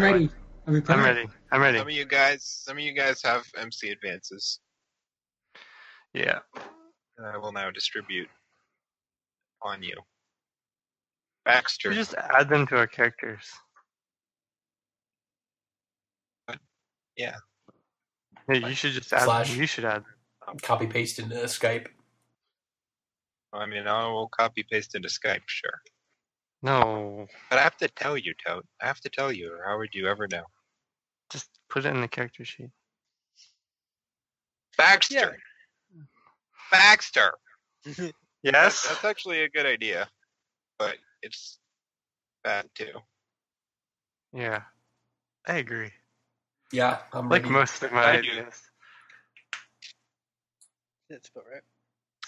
I'm ready. Are we I'm ready. I'm ready. Some of you guys, some of you guys have MC advances. Yeah. that I will now distribute on you. Baxter, We just add them to our characters. Yeah. Yeah, you should just add Slash. them. You should add them. Copy paste into Skype. I mean, I will copy paste into Skype, sure. No. But I have to tell you, Toad. I have to tell you, or how would you ever know? Just put it in the character sheet. Baxter. Baxter. Yes? That's actually a good idea, but it's bad too. Yeah. I agree. Yeah, I'm Like ready. most of my I ideas. That's about right.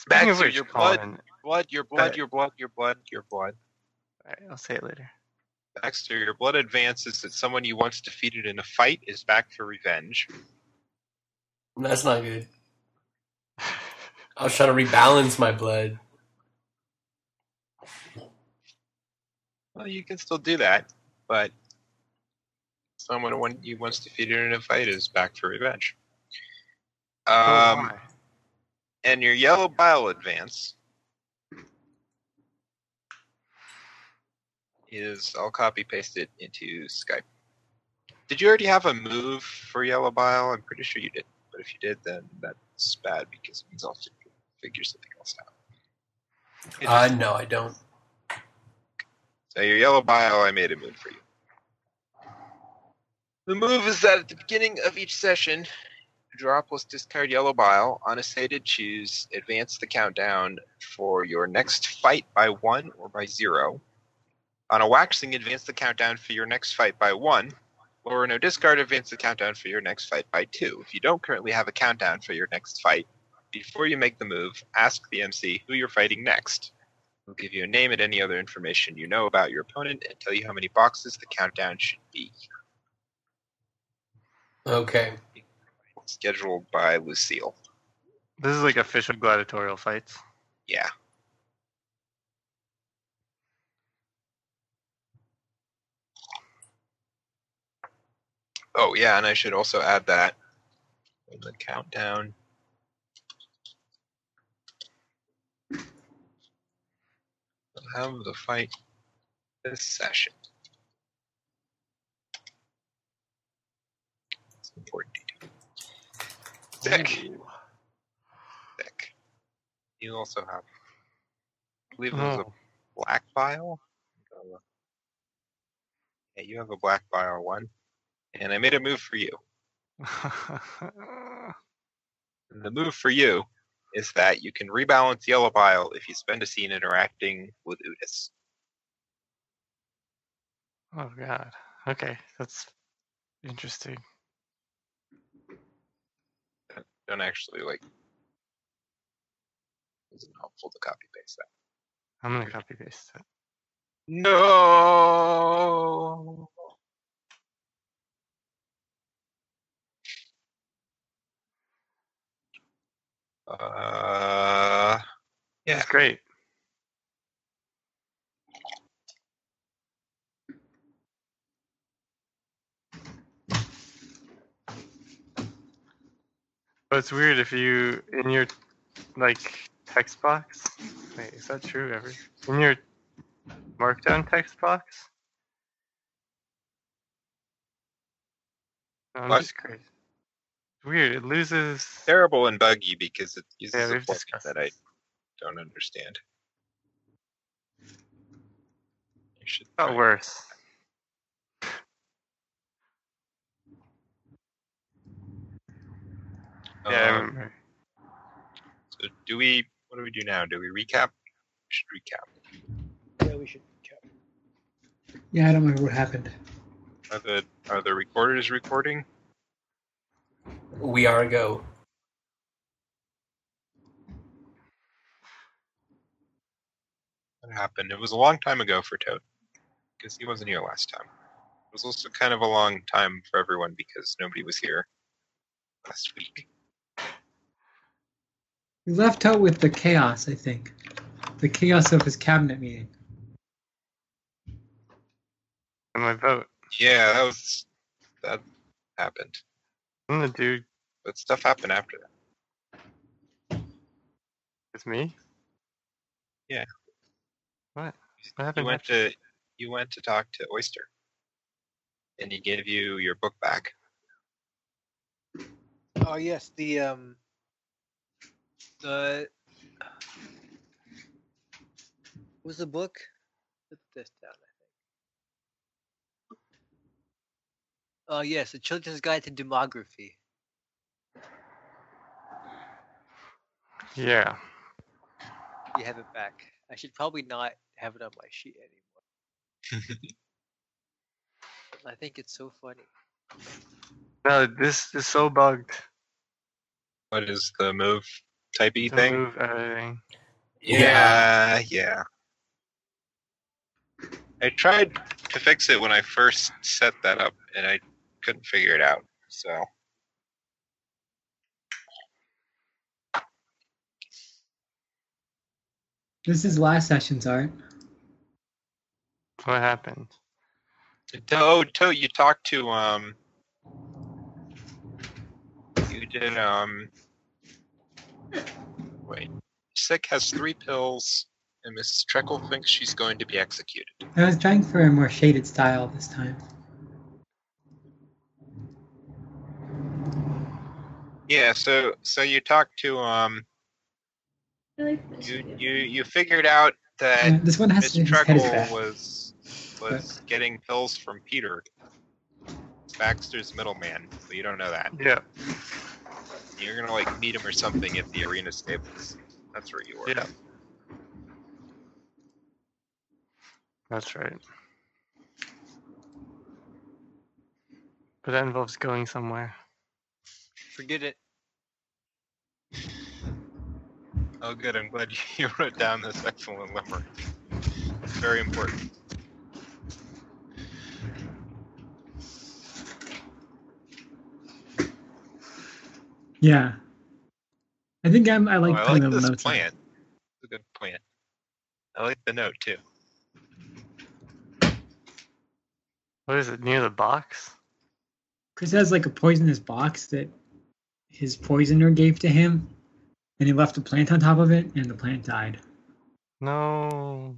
Baxter, your blood- Colin, Blood, your blood, your blood, your blood, your blood. Alright, I'll say it later. Baxter, your blood advances that someone you once defeated in a fight is back for revenge. That's not good. I was trying to rebalance my blood. Well, you can still do that, but someone one you once defeated in a fight is back for revenge. Oh, Um, why? and your yellow bile advance is I'll copy paste it into Skype. Did you already have a move for yellow bile? I'm pretty sure you did, but if you did, then that's bad because it means I'll fi- figure something else out. Uh, no, I don't. So your yellow bile, I made a move for you. The move is that at the beginning of each session, draw plus discard yellow bile. On a sated, choose advance the countdown for your next fight by one or by zero. On a waxing, advance the countdown for your next fight by one. Or no discard, advance the countdown for your next fight by two. If you don't currently have a countdown for your next fight, before you make the move, ask the MC who you're fighting next. We'll give you a name and any other information you know about your opponent and tell you how many boxes the countdown should be. Okay. Scheduled by Lucille. This is like official gladiatorial fights. Yeah. Oh, yeah, and I should also add that in the countdown. We'll have the fight this session. It's important detail. Sick. Ooh. Sick. You also have, I believe there's a Oh. black vial. Yeah, you have a black vial one, and I made a move for you. The move for you is that you can rebalance yellow bile if you spend a scene interacting with Udis. oh god. Okay, that's interesting. Don't actually like. Isn't helpful to copy paste that. I'm gonna copy paste it. No. Uh, Yeah. That's great. But it's weird if you in your like text box. Wait, is that true ever? In your markdown text box? No, I'm What? just crazy. It's weird. It loses. terrible and buggy because it uses Yeah, a we've plugin that I don't understand. You should Got worse. Yeah, Um, so do we? What do we do now? Do we recap? We should recap. Yeah, we should cap. Yeah, I don't remember what happened. Are the are the recorders recording? We are go. What happened? It was a long time ago for Toad because he wasn't here last time. It was also kind of a long time for everyone because nobody was here last week. We left out with the chaos, I think. The chaos of his cabinet meeting. And my vote. Yeah, that was that happened. I'm the dude But stuff happened after that. with me. Yeah. What? What You went after- to you went to talk to Oyster, and he gave you your book back. Oh yes, the um the what was the book? Put this down, I Oh yes, the Children's Guide to Demography. Yeah. You have it back. I should probably not have it on my sheet anymore. I think it's so funny. No, this is so bugged. What is the move typey to thing? move everything. Yeah, yeah. I tried to fix it when I first set that up, and I couldn't figure it out. So This is last session's art. What happened? Oh, To, you talked to um, you did um, wait, sick has three pills, and Mrs. Treckle thinks she's going to be executed. I was trying for a more shaded style this time. Yeah, so so you talked to um, I like this you you you figured out that Uh, this one has Miss to his head is Treckle back. was was getting pills from Peter. Baxter's middleman, but you don't know that. Yeah. You're gonna like meet him or something at the arena stables. That's where you were. Yeah. That's right. But that involves going somewhere. Forget it. Oh, good. I'm glad you wrote down this excellent limerick. It's very important. Yeah. I think I'm. I like oh, I like this notes. on it. plan. It's a good plan. I like the note too. What is it, near the box? Chris has like a poisonous box that his poisoner gave to him, and he left a plant on top of it, and the plant died. No.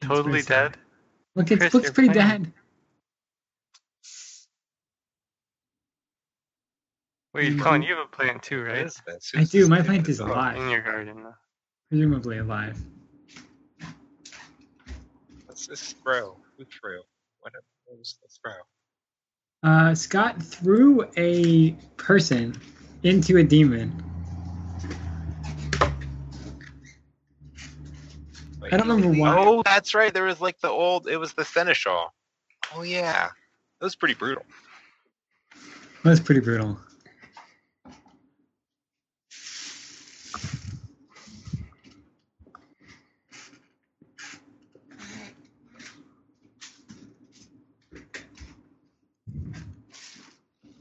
It's Totally dead? Look, it Chris, looks pretty plant. dead. Wait, Mhm. Colin, you have a plant too, right? I do, my plant is alive. In your garden. though. Presumably alive. What's this throw? Who threw? What, what was the throw? Uh, Scott threw a person into a demon. Wait, I don't remember why. Oh, that's right. There was like the old. It was the seneschal. Oh yeah, that was pretty brutal. That was pretty brutal.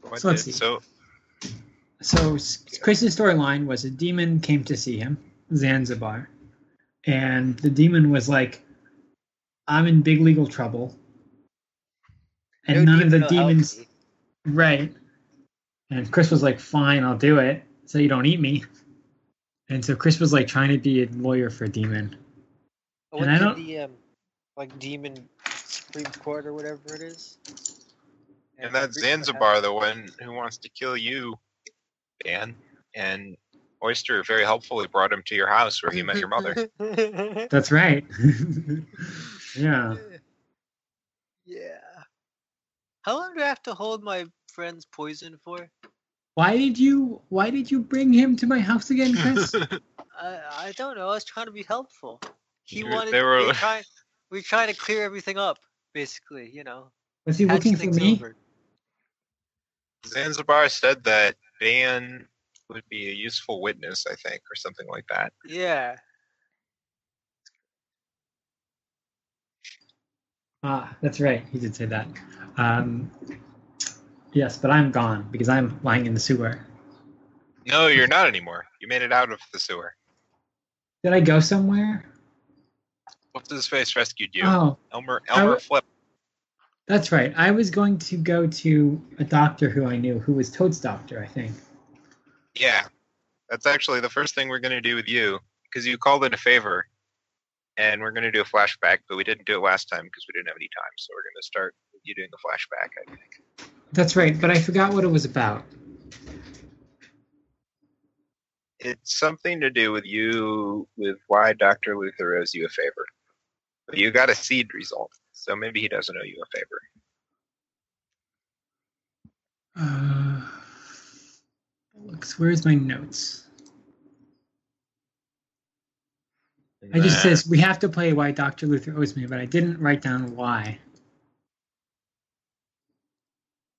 What So let's did- see. so So Chris's storyline was a demon came to see him, Zanzibar, and the demon was like, "I'm in big legal trouble," and No none of the demon will help demons, me. right? And Chris was like, "Fine, I'll do it, so you don't eat me." And so Chris was like trying to be a lawyer for a demon. I And I don't- the um, like demon Supreme Court or whatever it is. And the that's Supreme Court Zanzibar, the one who wants to kill you, Dan. And Oyster very helpfully brought him to your house where he met your mother. That's right. yeah. yeah. How long do I have to hold my friend's poison for? Why did you Why did you bring him to my house again, Chris? I I don't know. I was trying to be helpful. He You- wanted. they were- we were trying. We were trying to clear everything up, basically. You know. Was he looking for me? over. Zanzibar said that Dan would be a useful witness, I think, or something like that. Yeah. Ah, that's right. He did say that. Um, yes, but I'm gone because I'm lying in the sewer. No, you're not anymore. You made it out of the sewer. Did I go somewhere? What's his face rescued you? Oh, Elmer Elmer w- Flip. That's right. I was going to go to a doctor who I knew, who was Toad's doctor, I think. Yeah, that's actually the first thing we're going to do with you because you called in a favor, and we're going to do a flashback, but we didn't do it last time because we didn't have any time. So we're going to start with you doing the flashback. I think. That's right, but I forgot what it was about. It's something to do with you with why Dr. Luther owes you a favor. But you got a seed result, so maybe he doesn't owe you a favor. Uh, looks, where's my notes? I just says we have to play why Dr. Luther owes me, but I didn't write down why.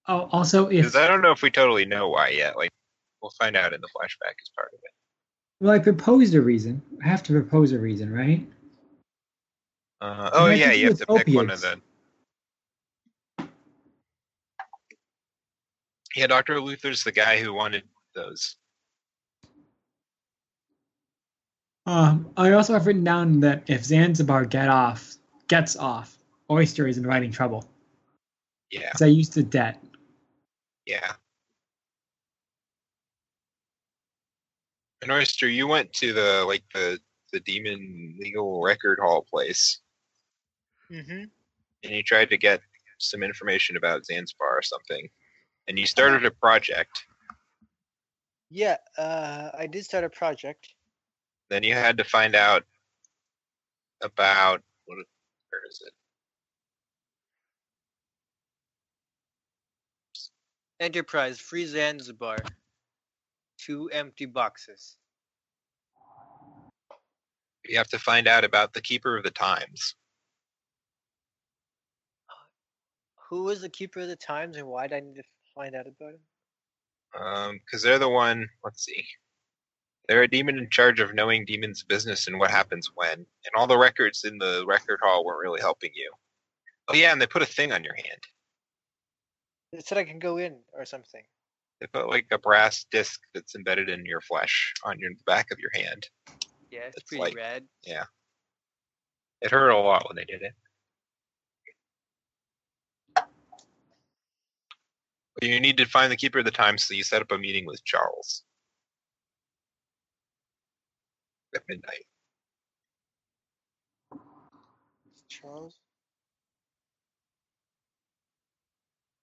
Oh, also if Because I don't know if we totally know why yet. Like, we'll find out in the flashback as part of it. well, I proposed a reason. I have to propose a reason, right? Uh, oh yeah, you have to pick one of them. Yeah, Doctor Luther's the guy who wanted those. Um, I also have written down that if Zanzibar get off, gets off, Oyster is inviting trouble Yeah, because I used the debt. yeah. And Oyster, you went to the like the the demon legal record hall place, Mm-hmm. and you tried to get some information about Zanzibar or something, and you started a project. Yeah, uh, I did start a project. Then you had to find out about what? Where is it? Enterprise Free Zanzibar. Two empty boxes. You have to find out about the Keeper of the Times. Who was the keeper of the times and why did I need to find out about him? Um, because they're the one. Let's see. They're a demon in charge of knowing demons' business and what happens when. And all the records in the record hall weren't really helping you. Oh yeah, and they put a thing on your hand. It said I can go in or something. They put like a brass disc that's embedded in your flesh on your the back of your hand. Yeah, it's, It's pretty like- rad. It hurt a lot when they did it. You need to find the keeper of the time, so you set up a meeting with Charles at midnight. Charles?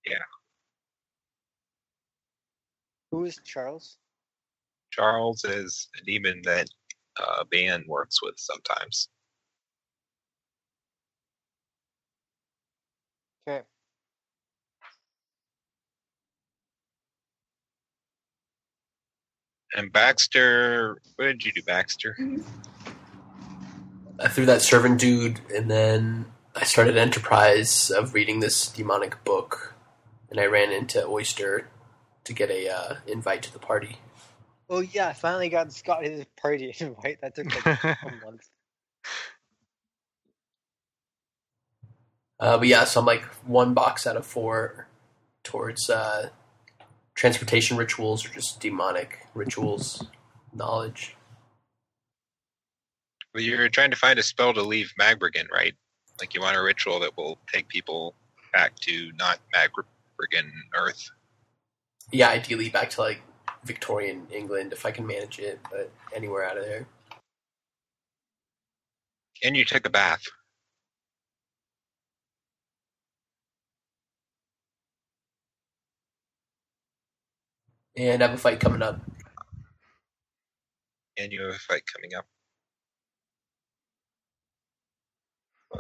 Yeah. Who is Charles? Charles is a demon that uh, Ban works with sometimes. Okay. And Baxter, what did you do, Baxter? I threw that servant dude, and then I started Enterprise of reading this demonic book, and I ran into Oyster to get a uh, invite to the party. Oh yeah, I finally got Scott his party invite. That took like a month. Uh, but yeah, so I'm like one box out of four towards uh, transportation rituals or just demonic rituals knowledge. Well, you're trying to find a spell to leave Magbrigan, right? Like you want a ritual that will take people back to not Magbrigan Earth. Yeah, ideally back to like Victorian England if I can manage it, but anywhere out of there. And you took a bath. And I have a fight coming up. and you have a fight coming up.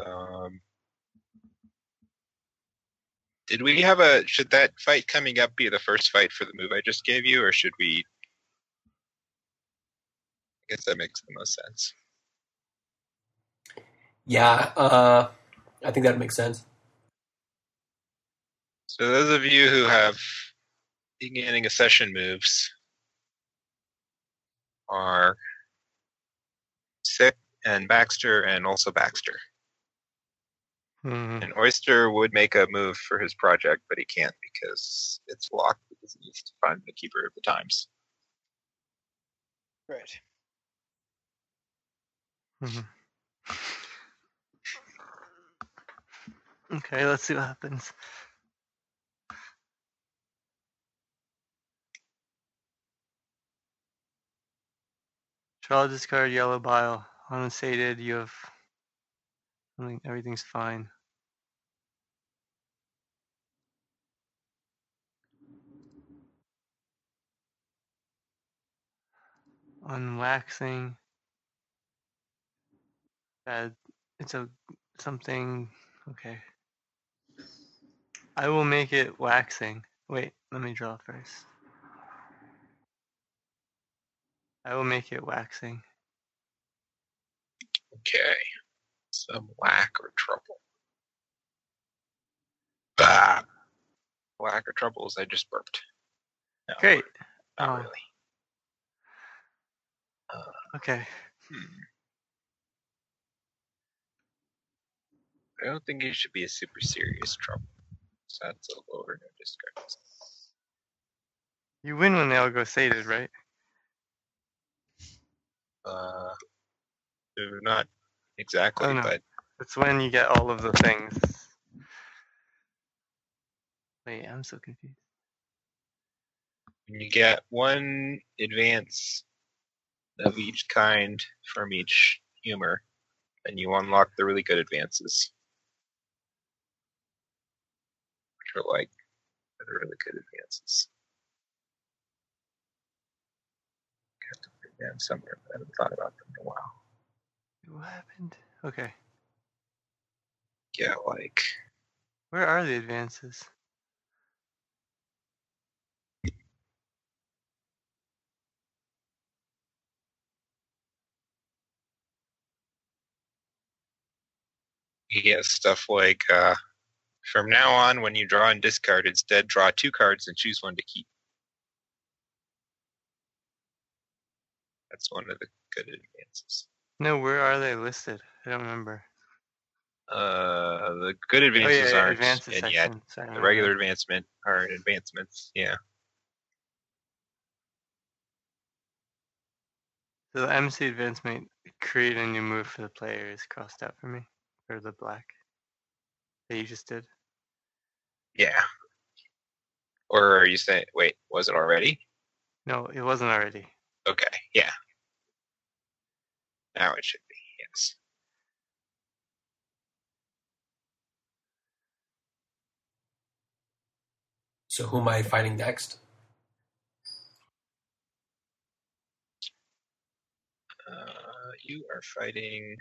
Um, did we have a? Should that fight coming up be the first fight for the move I just gave you, or should we? I guess that makes the most sense. Yeah, uh, I think that makes sense. So those of you who have beginning a session moves are Sick and Baxter, and also Baxter. Mhm. And Oyster would make a move for his project, but he can't because it's locked because he needs to find the keeper of the times. Right. Mhm. Okay, let's see what happens. Draw discard yellow bile. Unsated, you have everything's fine. Unwaxing. Bad it's a something okay. I will make it waxing. Wait, let me draw first. I will make it waxing. Okay. Some whack or trouble. Bah. Whack or troubles, I just burped. No, Great. Not Oh. really. Okay. Hmm. I don't think it should be a super serious trouble. So that's a lower no discards. You win when they all go sated, right? Uh, they're not exactly, but it's when you get all of the things. Wait, I'm so confused. when you get one advance of each kind from each humor, and you unlock the really good advances. Which are like the really good advances. Got to put them somewhere, I haven't thought about them in a while. What happened? Okay. Yeah, like Where are the advances? you get stuff like uh, from now on, when you draw and discard, instead draw two cards and choose one to keep. That's one of the good advances. No, where are they listed? I don't remember. Uh, the good Oh advances yeah, yeah, aren't advances in yet. Sorry, The regular bad. advancement are advancements. Yeah. So the MC advancement create a new move for the player is crossed out for me. Or the black. That you just did. Yeah. Or are you saying? Wait, was it already? No, it wasn't already. Okay. Yeah. Now it should be. Yes. So who am I fighting next? Uh, you are fighting.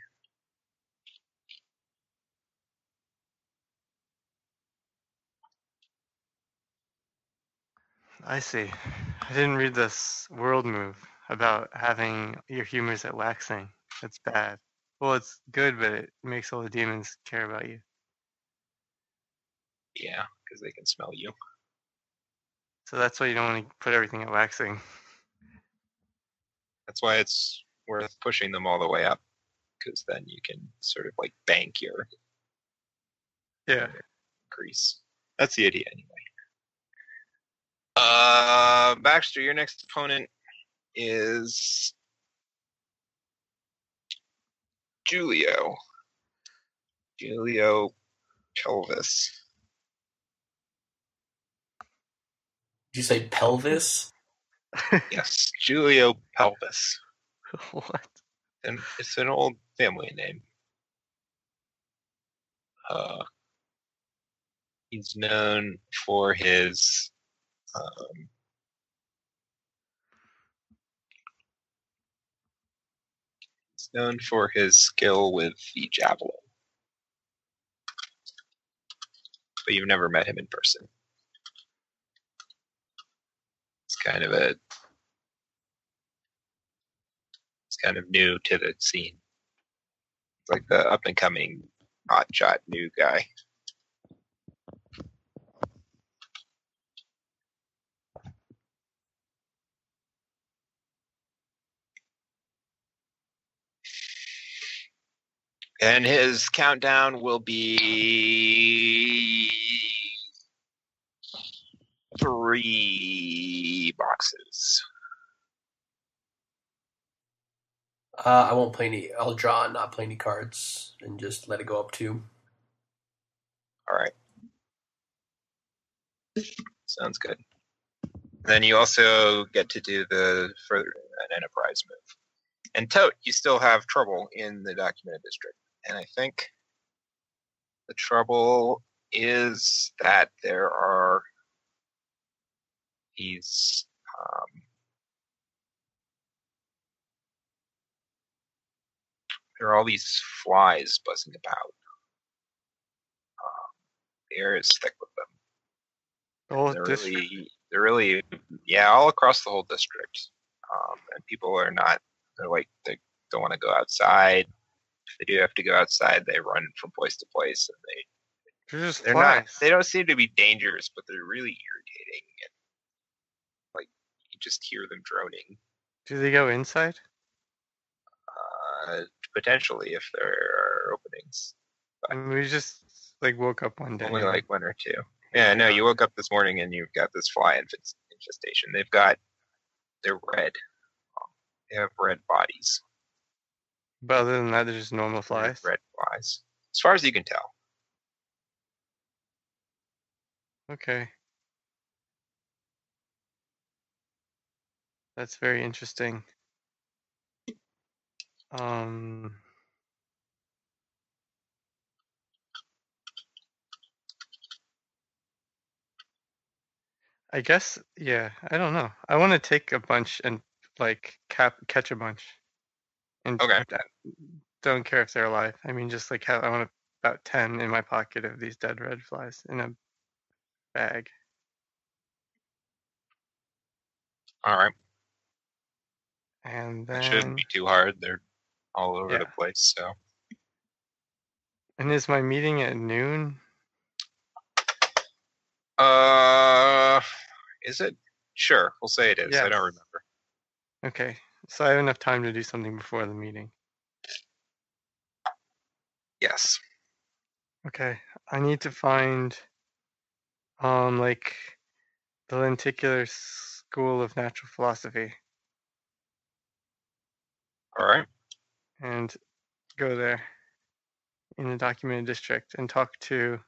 I see. I didn't read this world move about having your humors at waxing. That's bad. Well, it's good, but it makes all the demons care about you. Yeah, because they can smell you. So that's why you don't want to put everything at waxing. That's why it's worth pushing them all the way up, because then you can sort of like bank your Yeah. grease. That's the idea, anyway. Uh, Baxter, your next opponent is Julio. Julio Pelvis. Did you say pelvis? Yes, Julio Pelvis. what? And it's an old family name. Uh, he's known for his um, known for his skill with the javelin, but you've never met him in person. It's kind of a it's kind of new to the scene. It's like the up and coming hotshot new guy. And his countdown will be three boxes. Uh, I won't play any. I'll draw and not play any cards, and just let it go up two. All right. Sounds good. Then you also get to do the further an enterprise move. And Toad, you still have trouble in the documented district. And I think the trouble is that there are these um, there are all these flies buzzing about. Um, the air is thick with them. The whole they're district. really, they're really, yeah, all across the whole district. Um, and people are not, they're like, they don't want to go outside. They do have to go outside, they run from place to place, and they They're just they're flies. not, they don't seem to be dangerous, but they're really irritating, and like you just hear them droning. Do they go inside? Uh, potentially, if there are openings, I mean, we just like woke up one day. only like one or two. Yeah, no, you woke up this morning and you've got this fly infestation. They've got, they're red. They have red bodies. But other than that, they're just normal flies. Red flies, as far as you can tell. Okay. That's very interesting. Um, I guess, yeah, I don't know. I want to take a bunch and like cap catch a bunch. And Okay. d- don't care if they're alive. I mean, just like have, I want about 10 in my pocket of these dead red flies in a bag. All right, And that shouldn't be too hard. They're all over the place. So and is my meeting at noon? Uh, is it? Sure, we'll say it is. I don't remember. Okay, so I have enough time to do something before the meeting. Yes. Okay, I need to find, um, like, the lenticular school of natural philosophy All right. and go there in the documented district and talk to,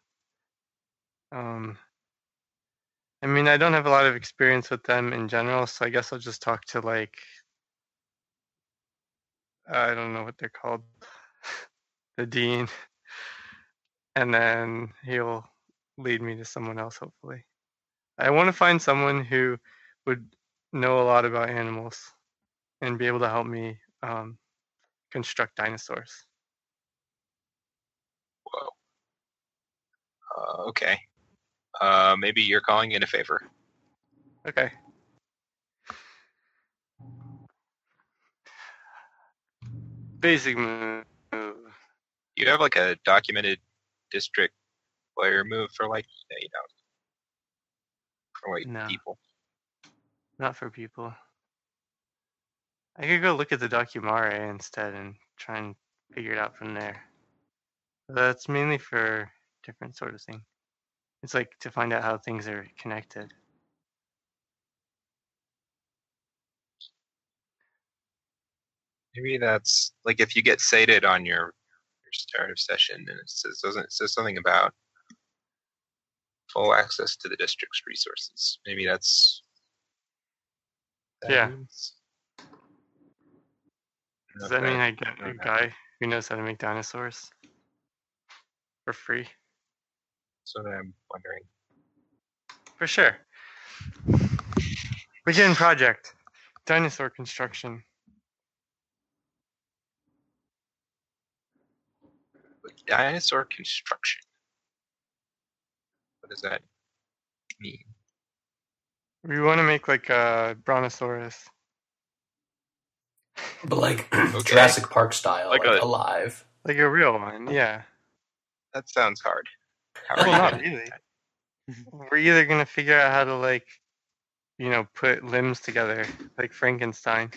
um, I mean, I don't have a lot of experience with them in general, so I guess I'll just talk to like, I don't know what they're called, the dean, and then he'll lead me to someone else, hopefully. I want to find someone who would know a lot about animals and be able to help me um, construct dinosaurs. Whoa. Uh, okay. Uh, maybe you're calling in a favor. Okay. Basic move. You have like a documented district player move for like you know for like No. people. Not for people. I could go look at the Documare instead and try and figure it out from there. That's mainly for different sort of thing. It's like to find out how things are connected. Maybe that's like if you get sated on your your start of session and it says doesn't it says something about full access to the district's resources. Maybe that's that Yeah. means- Does that mean. I get a guy who knows how to make dinosaurs for free? That's what I'm wondering. For sure. Begin project. Dinosaur construction. Dinosaur construction. What does that mean? We want to make like a brontosaurus. But like Okay. Jurassic Park style, Like like, a- alive. Like a real one, oh. yeah. That sounds hard. How Well, not really. We're either gonna figure out how to like, you know, put limbs together like Frankenstein,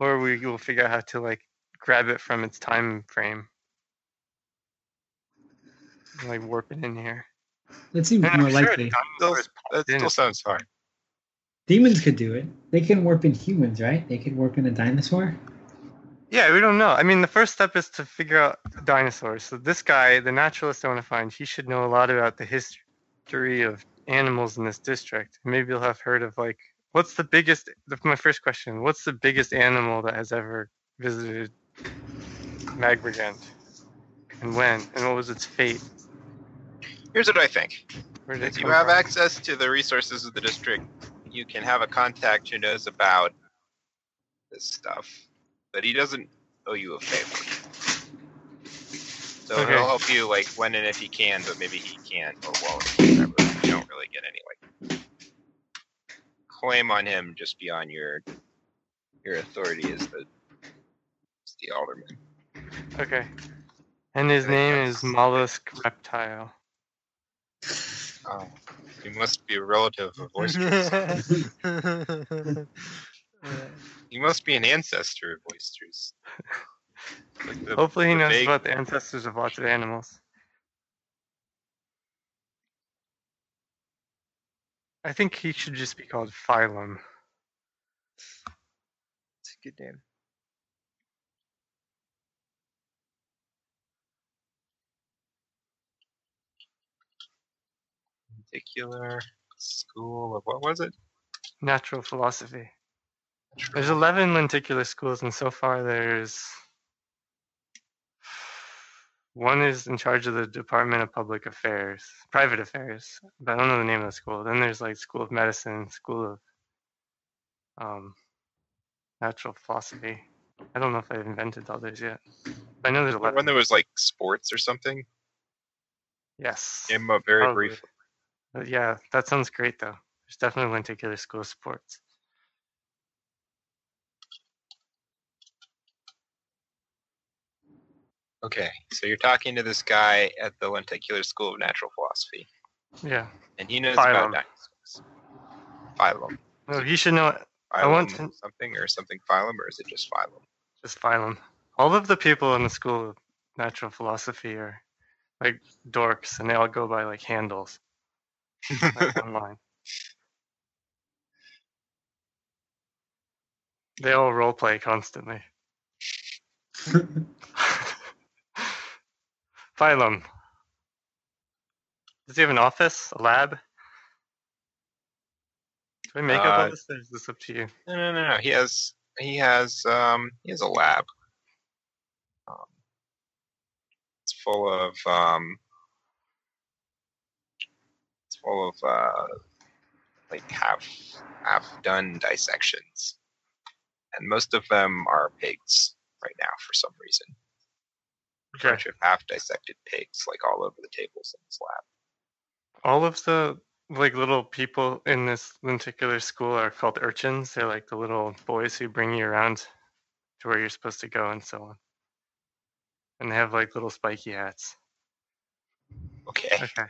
or we will figure out how to like grab it from its time frame, and, like warp it in here. That seems And I'm more sure likely. Still, that still sounds hard. Demons could do it. They can warp in humans, right? They could warp in a dinosaur. Yeah, we don't know. I mean, the first step is to figure out dinosaurs. So this guy, the naturalist I want to find, he should know a lot about the history of animals in this district. Maybe you'll have heard of like, what's the biggest? My first question: What's the biggest animal that has ever visited Magregent, and when? And what was its fate? Here's what I think. Where did it If you have from? access to the resources of the district, you can have a contact who knows about this stuff, but he doesn't owe you a favor. So Okay. he'll help you like when and if he can, but maybe he can't or won't. Whatever. You don't really get any like claim on him just beyond your your authority as the as the alderman. Okay. And his I name is Mollusk Reptile. Oh, he must be a relative of oysters. he must be an ancestor of oysters. Like the- Hopefully, he knows big- about the ancestors of lots of animals. I think he should just be called Phylum. It's a good name. Particular school of what was it? Natural philosophy. There's 11 lenticular schools, and so far there's one is in charge of the Department of Public Affairs, Private Affairs, but I don't know the name of the school. Then there's like School of Medicine, School of um, Natural Philosophy. I don't know if I've invented all those yet. I know there's When 11. there was like sports or something. Yes. Up very Probably. briefly. But yeah, that sounds great though. There's definitely lenticular school of sports. Okay, so you're talking to this guy at the Lenticular School of Natural Philosophy, Yeah. and he knows Phylum. about dinosaurs. Phylum. No, he should know Phylum want to- something or something phylum, or is it just phylum? just phylum. All of the people in the school of natural philosophy are like dorks, and they all go by like handles online. They all role play constantly. Phylum. Does he have an office? A lab? Do I make up all Uh, this, or is this up to you? No, no, no, no. He has he has um he has a lab. Um, it's full of um full of uh like half half done dissections, and most of them are pigs right now for some reason. A Okay. bunch of half dissected pigs like all over the tables in this lab. all of the like little people in this lenticular school are called urchins. They're like the little boys who bring you around to where you're supposed to go and so on. And they have like little spiky hats. Okay. Okay.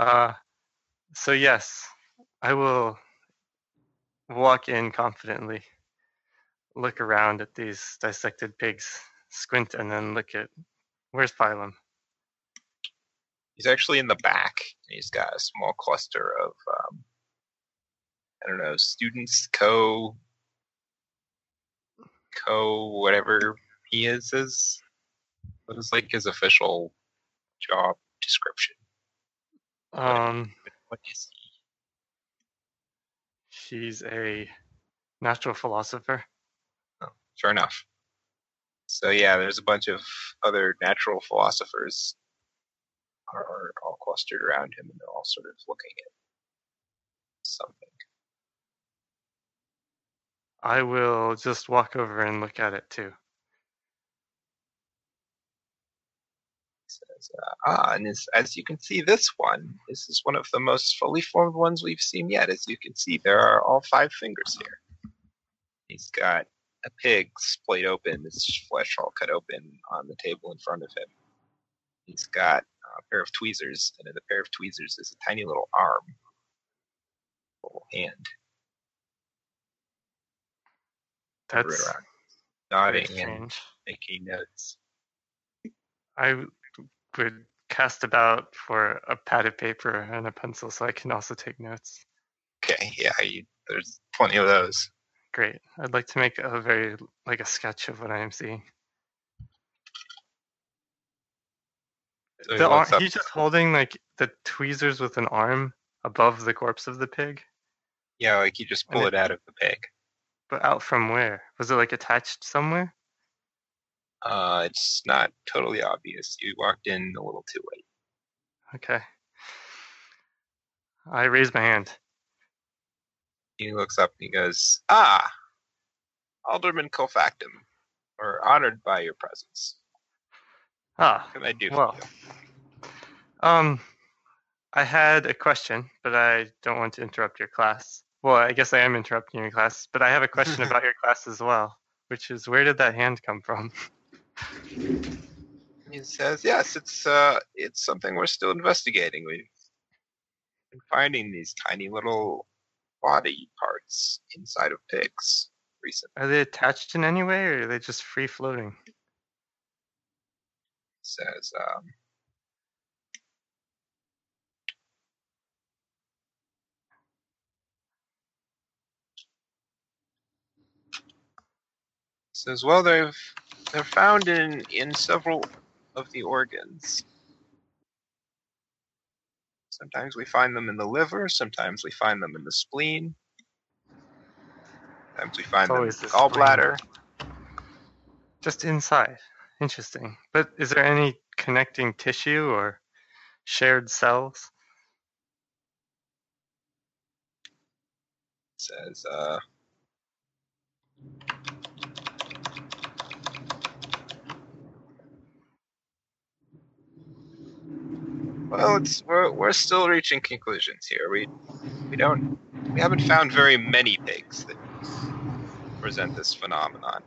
Uh, so yes, I will walk in confidently, look around at these dissected pigs, squint, and then look at where's Phylum. He's actually in the back. He's got a small cluster of, um, I don't know, students, co, co, whatever he is, is what is like his official job description? Um, What is he? she's a natural philosopher. Sure enough. So yeah, there's a bunch of other natural philosophers are, are all clustered around him, and they're all sort of looking at something. I will just walk over and look at it too. Says, uh, ah, and as, you can see, this one, this is one of the most fully formed ones we've seen yet. As you can see, there are all five fingers here. He's got a pig splayed open, his flesh all cut open on the table in front of him. He's got a pair of tweezers, and in the pair of tweezers is a tiny little arm, little hand. That's nodding and making notes. I would cast about for a pad of paper and a pencil so I can also take notes. Okay, yeah, you, there's plenty of those. Great. I'd like to make a very like a sketch of what I am seeing. So he The he's just holding like the tweezers with an arm above the corpse of the pig, Yeah, like you just pull it- it out of the pig. but out from where? Was it like attached somewhere? Uh, it's not totally obvious. You walked in a little too late. Okay. I raise my hand. He looks up and he goes, "Ah, Alderman Kofactum, we're honored by your presence. Ah, What can I do for well, you?" um, I had a question, but I don't want to interrupt your class. Well, I guess I am interrupting your class, but I have a question about your class as well, which is where did that hand come from? He says, "Yes, it's uh, it's something we're still investigating. We've been finding these tiny little body parts inside of pigs recently." Are they attached in any way, or are they just free floating? He says, um, says, well, they've they're found in in several of the organs. Sometimes we find them in the liver. Sometimes we find them in the spleen. Sometimes we find them in the gallbladder. Just inside. Interesting. But is there any connecting tissue or shared cells? says uh well it's we're, we're still reaching conclusions here we we don't we haven't found very many pigs that present this phenomenon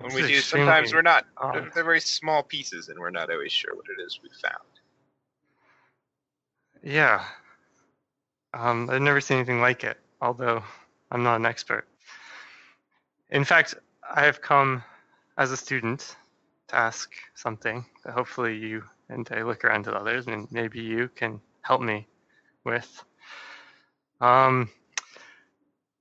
when we do sometimes we're not they're, very small pieces and we're not always sure what it is we found Yeah. Um, I've never seen anything like it, although I'm not an expert. In fact, I have come as a student ask something that hopefully you and I look around to others and maybe you can help me with. Um,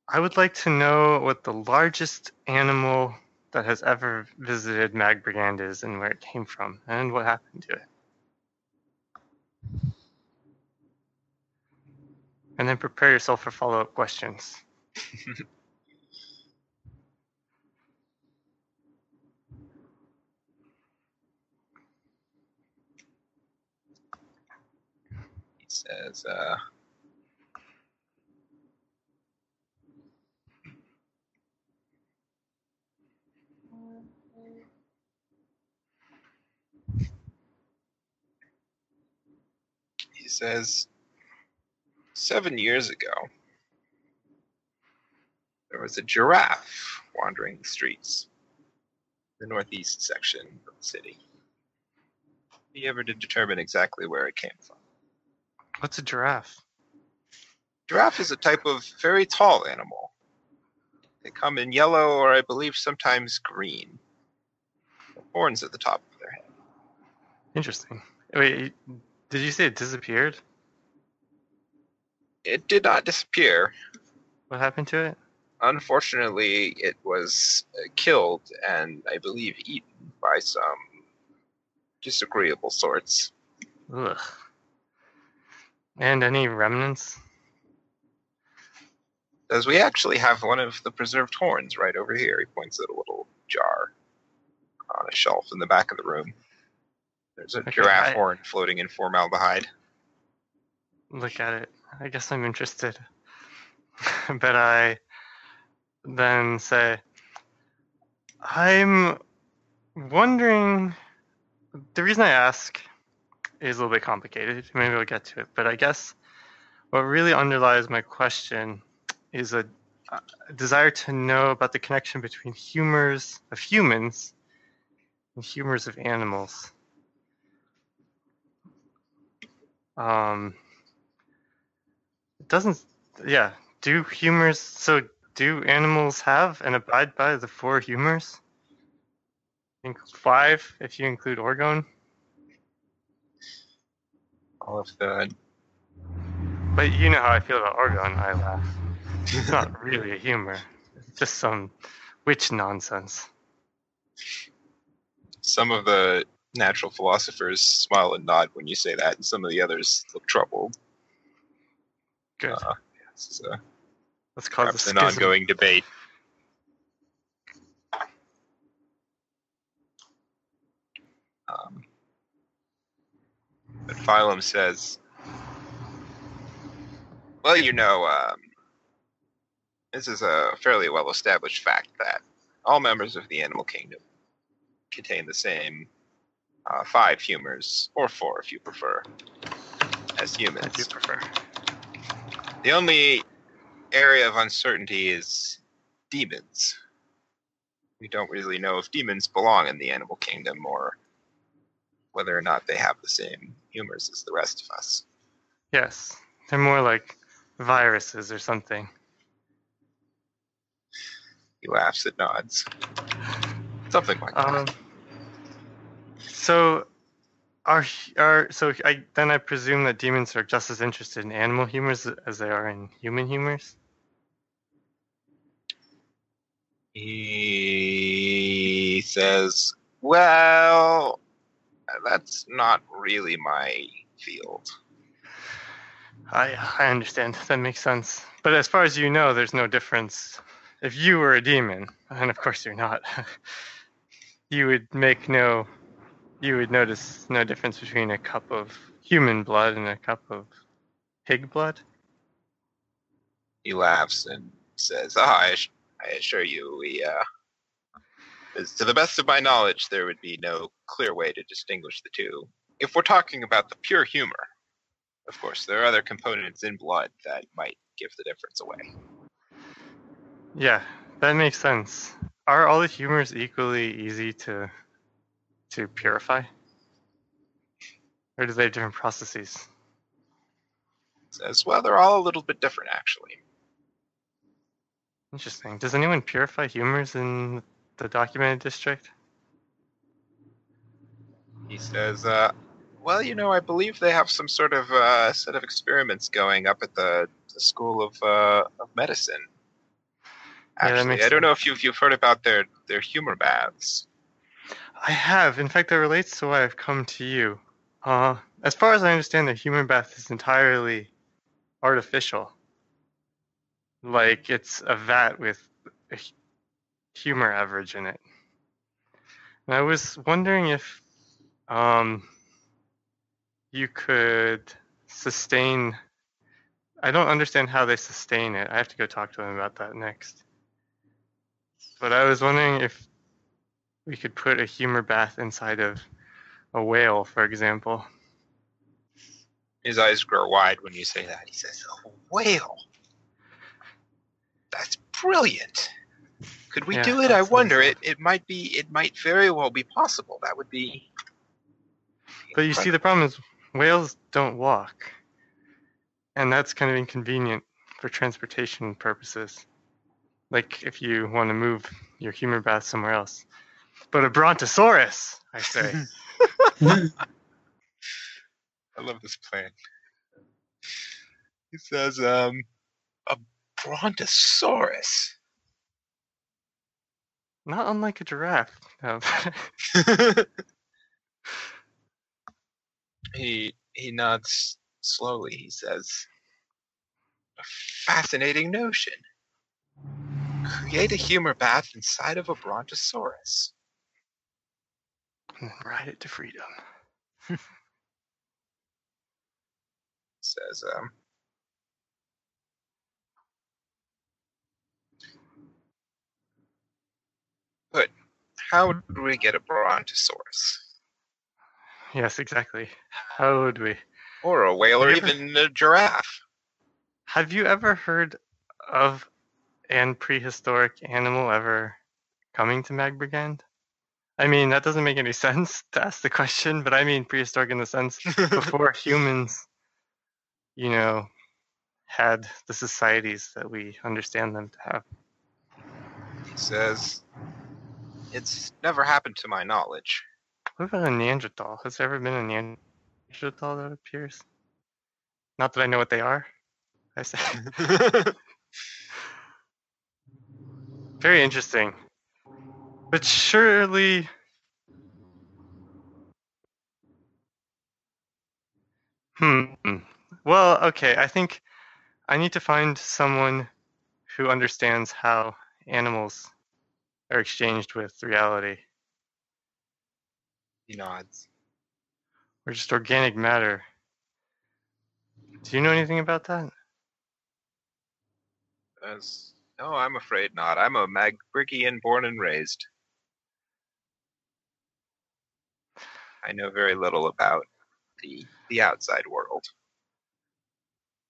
I would like to know what the largest animal that has ever visited Magbrigand is and where it came from and what happened to it. And then prepare yourself for follow up questions. says uh he says seven years ago there was a giraffe wandering the streets the northeast section of the city. He ever did determine exactly where it came from What's a giraffe? giraffe is a type of very tall animal they come in yellow or i believe sometimes green horns at the top of their head Interesting. Wait, did you say it disappeared? it did not disappear What happened to it? unfortunately, it was uh, killed and I believe eaten by some disagreeable sorts. Ugh. And any remnants? As we actually have one of the preserved horns right over here. He points at a little jar on a shelf in the back of the room. There's a Okay, giraffe I- horn floating in formaldehyde. Look at it. I guess I'm interested. but I then say, I'm wondering. The reason I ask is a little bit complicated. Maybe we'll get to it. But I guess what really underlies my question is a, a desire to know about the connection between humors of humans and humors of animals. Um, it doesn't, yeah. Do humors, so do animals have and abide by the four humors? I think five if you include orgone. All of the But you know how I feel about orgone, I laugh. It's not really a humor. It's just some witch nonsense. Some of the natural philosophers smile and nod when you say that, and some of the others look troubled. Good. Uh, this is a, Let's cause perhaps an ongoing debate. Um, Phylum says, "Well, you know, um, this is a fairly well-established fact that all members of the animal kingdom contain the same uh, five humors, or four if you prefer, as I humans. do prefer. The only area of uncertainty is demons. We don't really know if demons belong in the animal kingdom or whether or not they have the same humors as the rest of us. Yes, they're more like viruses or something. He laughs and nods. Something like Um, that. so, are are so I then I presume that demons are just as interested in animal humors as they are in human humors. He says, Well, that's not really my field. I I understand. That makes sense. But as far as you know, there's no difference. If you were a demon, and of course you're not, you would make no, you would notice no difference between a cup of human blood and a cup of pig blood. He laughs and says, Ah, I, ass- I assure you, we, uh, to the best of my knowledge, there would be no clear way to distinguish the two. If we're talking about the pure humor, of course, there are other components in blood that might give the difference away. Yeah, that makes sense. Are all the humors equally easy to to purify? Or do they have different processes? Says, well, they're all a little bit different, actually. Interesting. Does anyone purify humors in the documented district? He says, uh, well, you know, I believe they have some sort of uh, set of experiments going up at the, the School of, uh, of Medicine. Actually, makes I don't know if you've, you've heard about their, their humor baths. I have. In fact, that relates to why I've come to you. Uh, as far as I understand, the humor bath is entirely artificial. Like it's a vat with humor average in it. And I was wondering if um, you could sustain. I don't understand how they sustain it. I have to go talk to them about that next. But I was wondering if we could put a humor bath inside of a whale, for example. His eyes grow wide when you say that. He says, "A whale? That's brilliant. Could we Yeah, do it? I wonder. It it might be. It might very well be possible. That would be." But you see, the problem is whales don't walk, and that's kind of inconvenient for transportation purposes. Like if you want to move your humor bath somewhere else. But a brontosaurus, I say. I love this plan. He says, um, a brontosaurus. Not unlike a giraffe. No. he he nods slowly. He says, a fascinating notion. Create a humor bath inside of a brontosaurus. and then ride it to freedom. Says, um, but how would we get a brontosaurus? Yes, exactly. How would we? Or a whale, or Have you ever- even a giraffe? Have you ever heard of an prehistoric animal ever coming to Magbrigand? I mean, that doesn't make any sense to ask the question, but I mean prehistoric in the sense before humans, you know, had the societies that we understand them to have. He says, It's never happened to my knowledge. What about a Neanderthal? Has there ever been a Neanderthal that appears? Not that I know what they are. I say. very interesting. But surely. Hmm. Well, okay. I think I need to find someone who understands how animals are exchanged with reality, He nods. We're just organic matter. Do you know anything about that? As, no, I'm afraid not. I'm a Magbrickian born and raised. I know very little about the the outside world.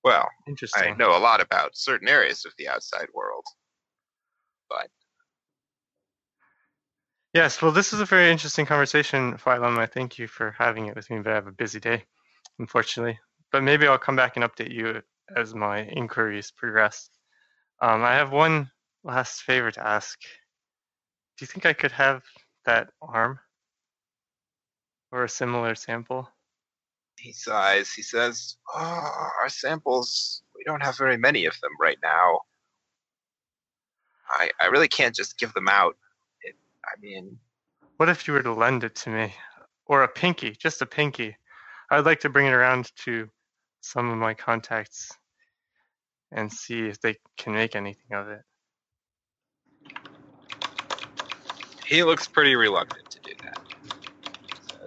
Well, Interesting. I know a lot about certain areas of the outside world. Yes, well, this is a very interesting conversation, Phylum. I thank you for having it with me, but I have a busy day, unfortunately. But maybe I'll come back and update you as my inquiries progress. Um, I have one last favor to ask. Do you think I could have that arm or a similar sample? He sighs. He says, oh, "Our samples, we don't have very many of them right now. I I really can't just give them out. I mean, What if you were to lend it to me? Or a pinky, just a pinky. I'd like to bring it around to some of my contacts and see if they can make anything of it. he looks pretty reluctant to do that.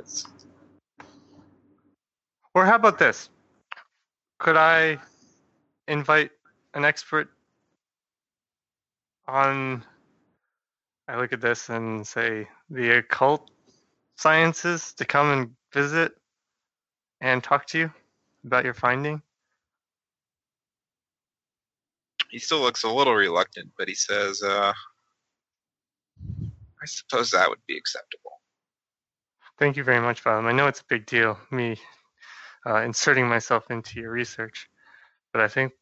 So Or how about this? Could I invite an expert on I look at this and say the occult sciences to come and visit and talk to you about your finding? he still looks a little reluctant, but he says, uh, "I suppose that would be acceptable." Thank you very much, Vadim. I know it's a big deal, me uh, inserting myself into your research, but I think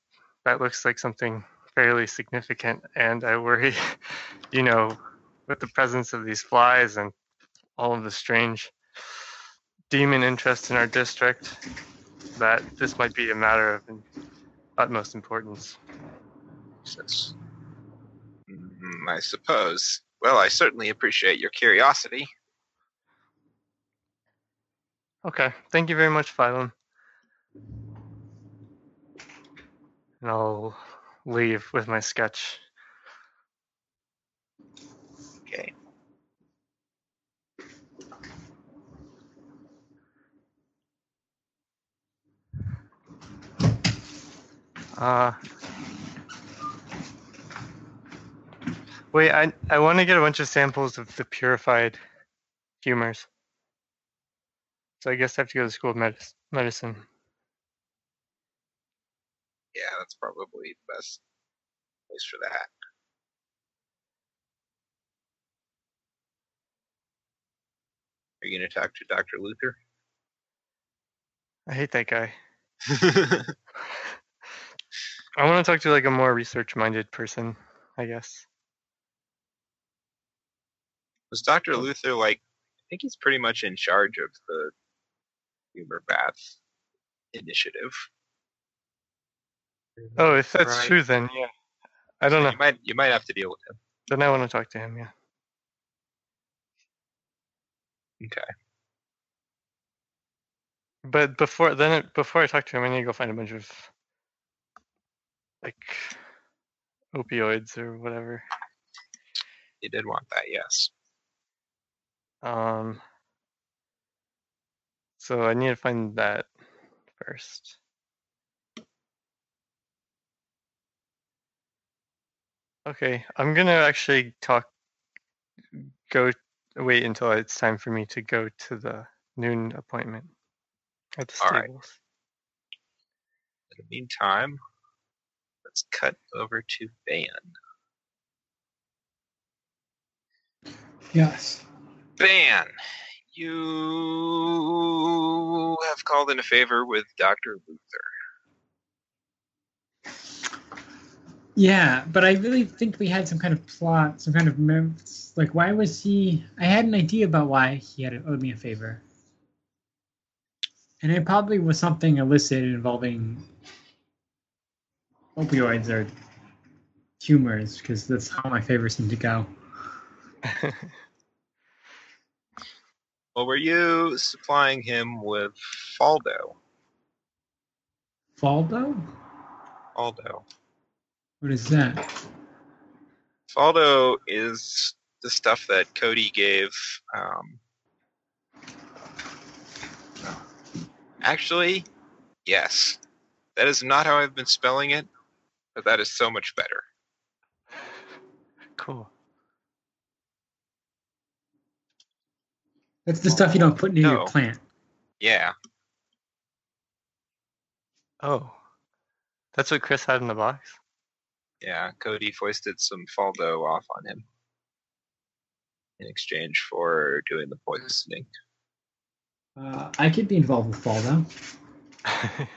that looks like something fairly significant, and I worry, you know, with the presence of these flies and all of the strange demon interest in our district, that this might be a matter of utmost importance. He says, "Mm, "I suppose. Well, I certainly appreciate your curiosity." Okay, thank you very much, Phylum. And I'll leave with my sketch. Uh, wait, I I want to get a bunch of samples of the purified humors. So I guess I have to go to the school of medis- medicine. Yeah, that's probably the best place for that. Are you going to talk to Dr. Luther? I hate that guy. I want to talk to like a more research-minded person, I guess. Was Dr. Oh. Luther like? I think he's pretty much in charge of the humor bath initiative. Oh, if that's Right. true, then yeah. I don't So know. You might you might have to deal with him. Then I want to talk to him. Yeah. Okay. But before then, before I talk to him, I need to go find a bunch of like opioids or whatever. You did want that, yes. Um. So I need to find that first. Okay, I'm gonna actually talk. Go wait until it's time for me to go to the noon appointment at the All right. stables. In the meantime, let's cut over to Van. Yes. Van, you have called in a favor with Dr. Luther. Yeah, but I really think we had some kind of plot, some kind of mem- like why was he? I had an idea about why he had owed me a favor, and it probably was something illicit involving opioids are humors because that's how my favorites seem to go. Well, were you supplying him with Faldo? Faldo? Faldo. What is that? Faldo is the stuff that Cody gave. Um, actually, yes. That is not how I've been spelling it, that is so much better. cool. That's the stuff you don't put near No. your plant. Yeah. Oh, that's what Chris had in the box. Yeah, Cody foisted some Faldo off on him in exchange for doing the poisoning. Uh, I could be involved with Faldo.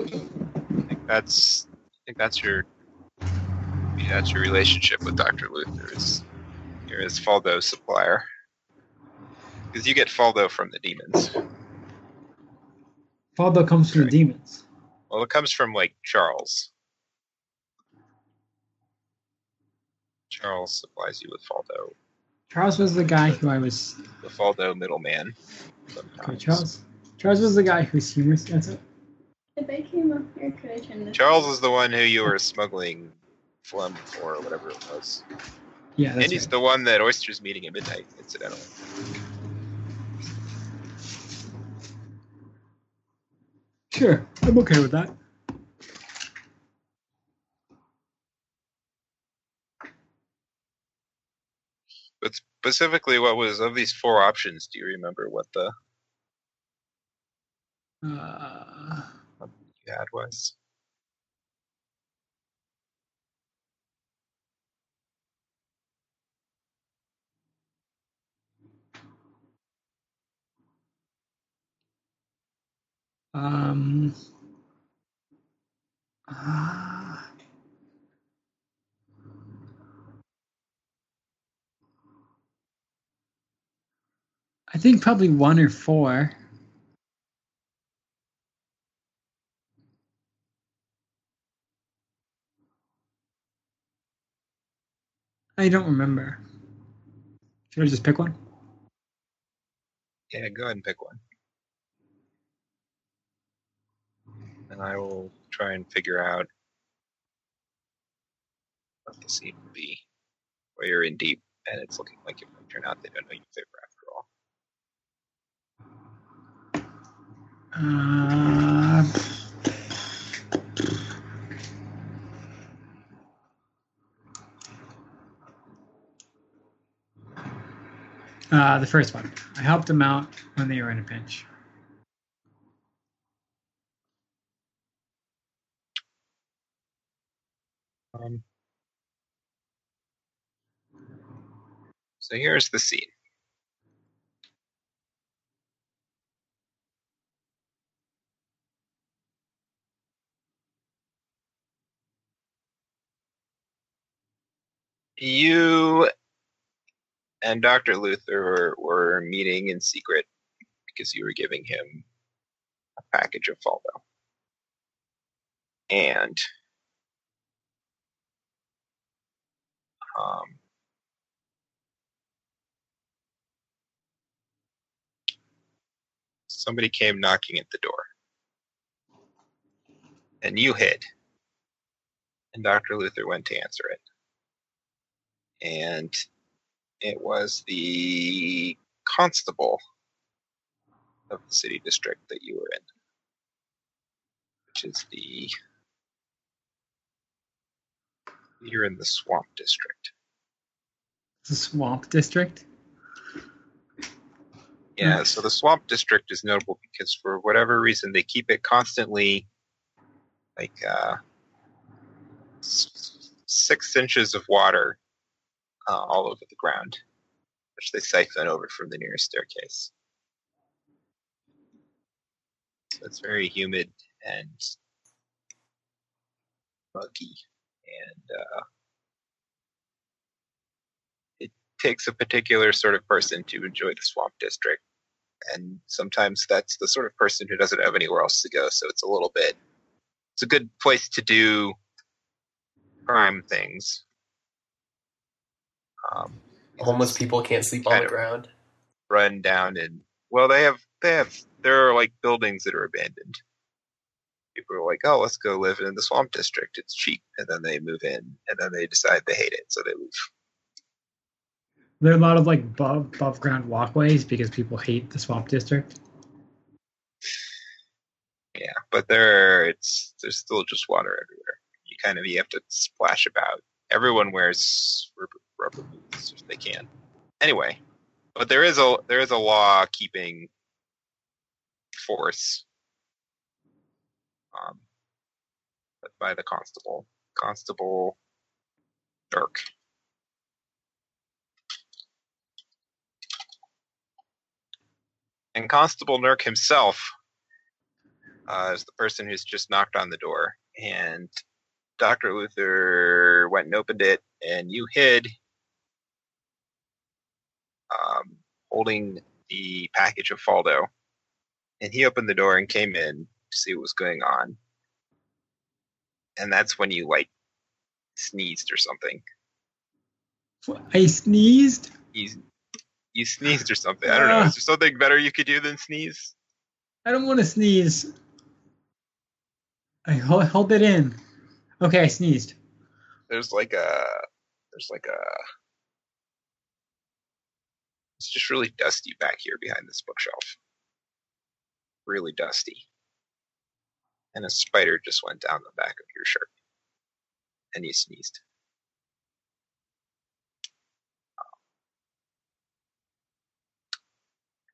I think that's I think that's your yeah, that's your relationship with Dr. Luther is you're his Faldo supplier. Because you get Faldo from the demons. Faldo comes from the demons. Well it comes from like Charles. Charles supplies you with Faldo. Charles was the guy who I was. The Faldo middleman. Okay. Charles. Charles was the guy who's humorous. That's it. If I came up here, could I turn this? Charles is the one who you were smuggling phlegm for, or whatever it was. Yeah, that's and he's right. the one that Oyster's meeting at midnight, incidentally. Sure, I'm okay with that. But specifically, what was of these four options? Do you remember what the Uh, had was? um. ah. I think probably one or four. I don't remember. Should I just pick one? Yeah, go ahead and pick one. And I will try and figure out what the scene will be. Where you're in deep, and it's looking like it might turn out they don't know your favor after all. Uh, uh, the first one. I helped them out when they were in a pinch. Um, so here's the scene. You and Dr. Luther were, were meeting in secret because you were giving him a package of Faldo. And um, somebody came knocking at the door. And you hid. And Dr. Luther went to answer it. And it was the constable of the city district that you were in, which is the. You're in the swamp district. The swamp district. Yeah, so the swamp district is notable because for whatever reason they keep it constantly like uh, six inches of water uh, all over the ground, which they siphon over from the nearest staircase. So it's very humid and muggy, and uh, it takes a particular sort of person to enjoy the swamp district and sometimes that's the sort of person who doesn't have anywhere else to go. So it's a little bit. It's a good place to do crime things. Um, Homeless people can't sleep on the ground. run down and well, they have they have there are like buildings that are abandoned. People are like, oh, let's go live in the swamp district. It's cheap, and then they move in, and then they decide they hate it, so they leave. There are a lot of like above, above ground walkways because people hate the swamp district. Yeah, but there it's there's still just water everywhere. You kind of you have to splash about. Everyone wears rubber, boots if they can. Anyway, but there is a there is a law keeping force um, by the constable, Constable Dirk. And Constable Nurk himself uh, is the person who's just knocked on the door. And Dr. Luther went and opened it, and you hid um, holding the package of Faldo. And he opened the door and came in to see what was going on. And that's when you, like, sneezed or something. I sneezed. You, you sneezed or something. I don't know. Is there something better you could do than sneeze? I don't want to sneeze. I hold, hold it in. Okay, I sneezed. there's like a there's like a it's just really dusty back here behind this bookshelf. Really dusty. And a spider just went down the back of your shirt. And you sneezed.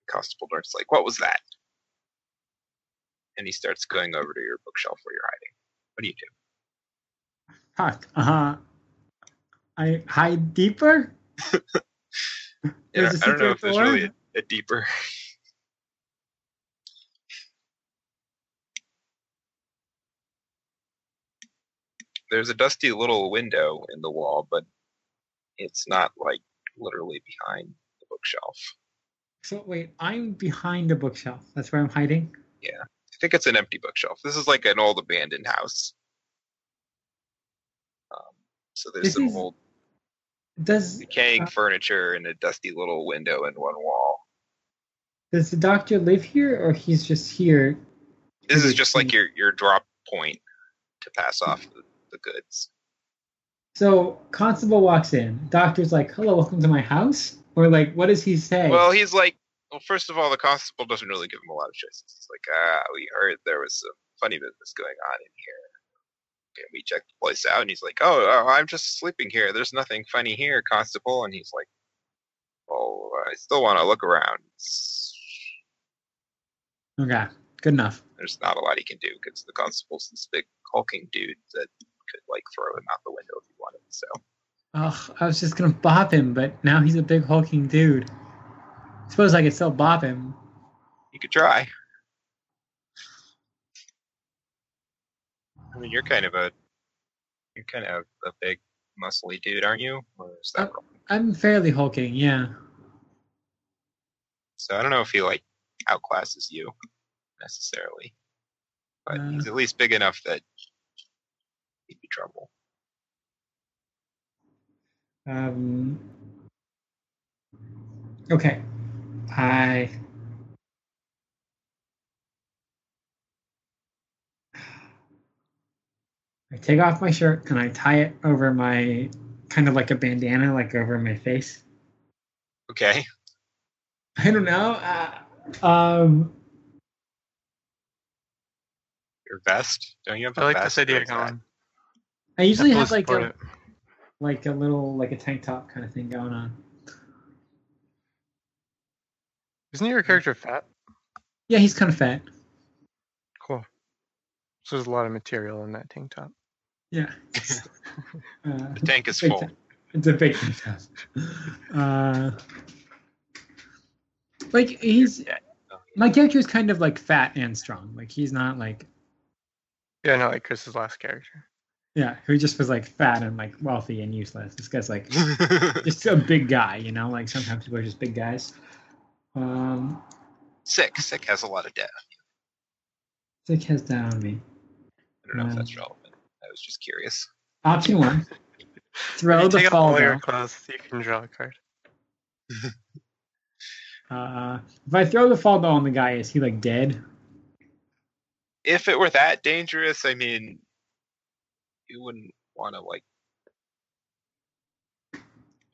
Constable Dart's like what was that? And he starts going over to your bookshelf where you're hiding. What do you do? Fuck. Uh huh. I hide deeper. Yeah, I don't know if there's really a, a deeper. there's a dusty little window in the wall, but it's not like literally behind the bookshelf. So wait, I'm behind a bookshelf. That's where I'm hiding. Yeah, I think it's an empty bookshelf. This is like an old abandoned house. Um, so there's This some is- old Does decaying uh, furniture and a dusty little window in one wall. does the doctor live here, or he's just here? This is just like your your drop point to pass off the, the goods. So constable walks in. Doctor's like, "Hello, welcome to my house," or like, what does he say? Well, he's like, well, first of all, the constable doesn't really give him a lot of choices. He's like, ah, we heard there was some funny business going on in here. And we checked the place out, and he's like, oh, oh, I'm just sleeping here. There's nothing funny here, constable. And he's like, well, I still want to look around. It's- okay, good enough. There's not a lot he can do because the constable's this big hulking dude that could like throw him out the window if he wanted. So Ugh, I was just gonna bop him, but now he's a big hulking dude. Suppose I could still bop him. you could try. I mean, you're kind of a you're kind of a big, muscly dude, aren't you? Or is that wrong? I'm fairly hulking, yeah. So I don't know if he like outclasses you necessarily, but Uh. he's at least big enough that he'd be trouble. Um. Okay, I. I take off my shirt and I tie it over my kind of like a bandana, like over my face. Okay. I don't know. Uh, um, Your vest? Don't you have a I like vest? this idea Or is that- going. I usually I have like a it. like a little like a tank top kind of thing going on. Isn't your character fat? Yeah, he's kind of fat. Cool. So there's a lot of material in that tank top. Yeah. Uh, The tank is full. It's a big tank. Uh, like he's my character is kind of like fat and strong. Like he's not like Yeah, no, like Chris's last character. yeah, who just was like fat and like wealthy and useless. This guy's like just a big guy, you know. Like sometimes people are just big guys. Um, Sick. Sick has a lot of debt. Sick has down on me. I don't know if Um, that's relevant. I was just curious. Option one. Throw you the take off all your Faldo. clothes, you can draw a card. Uh, if I throw the Faldo on the guy, is he like dead? If it were that dangerous, I mean, you wouldn't want to like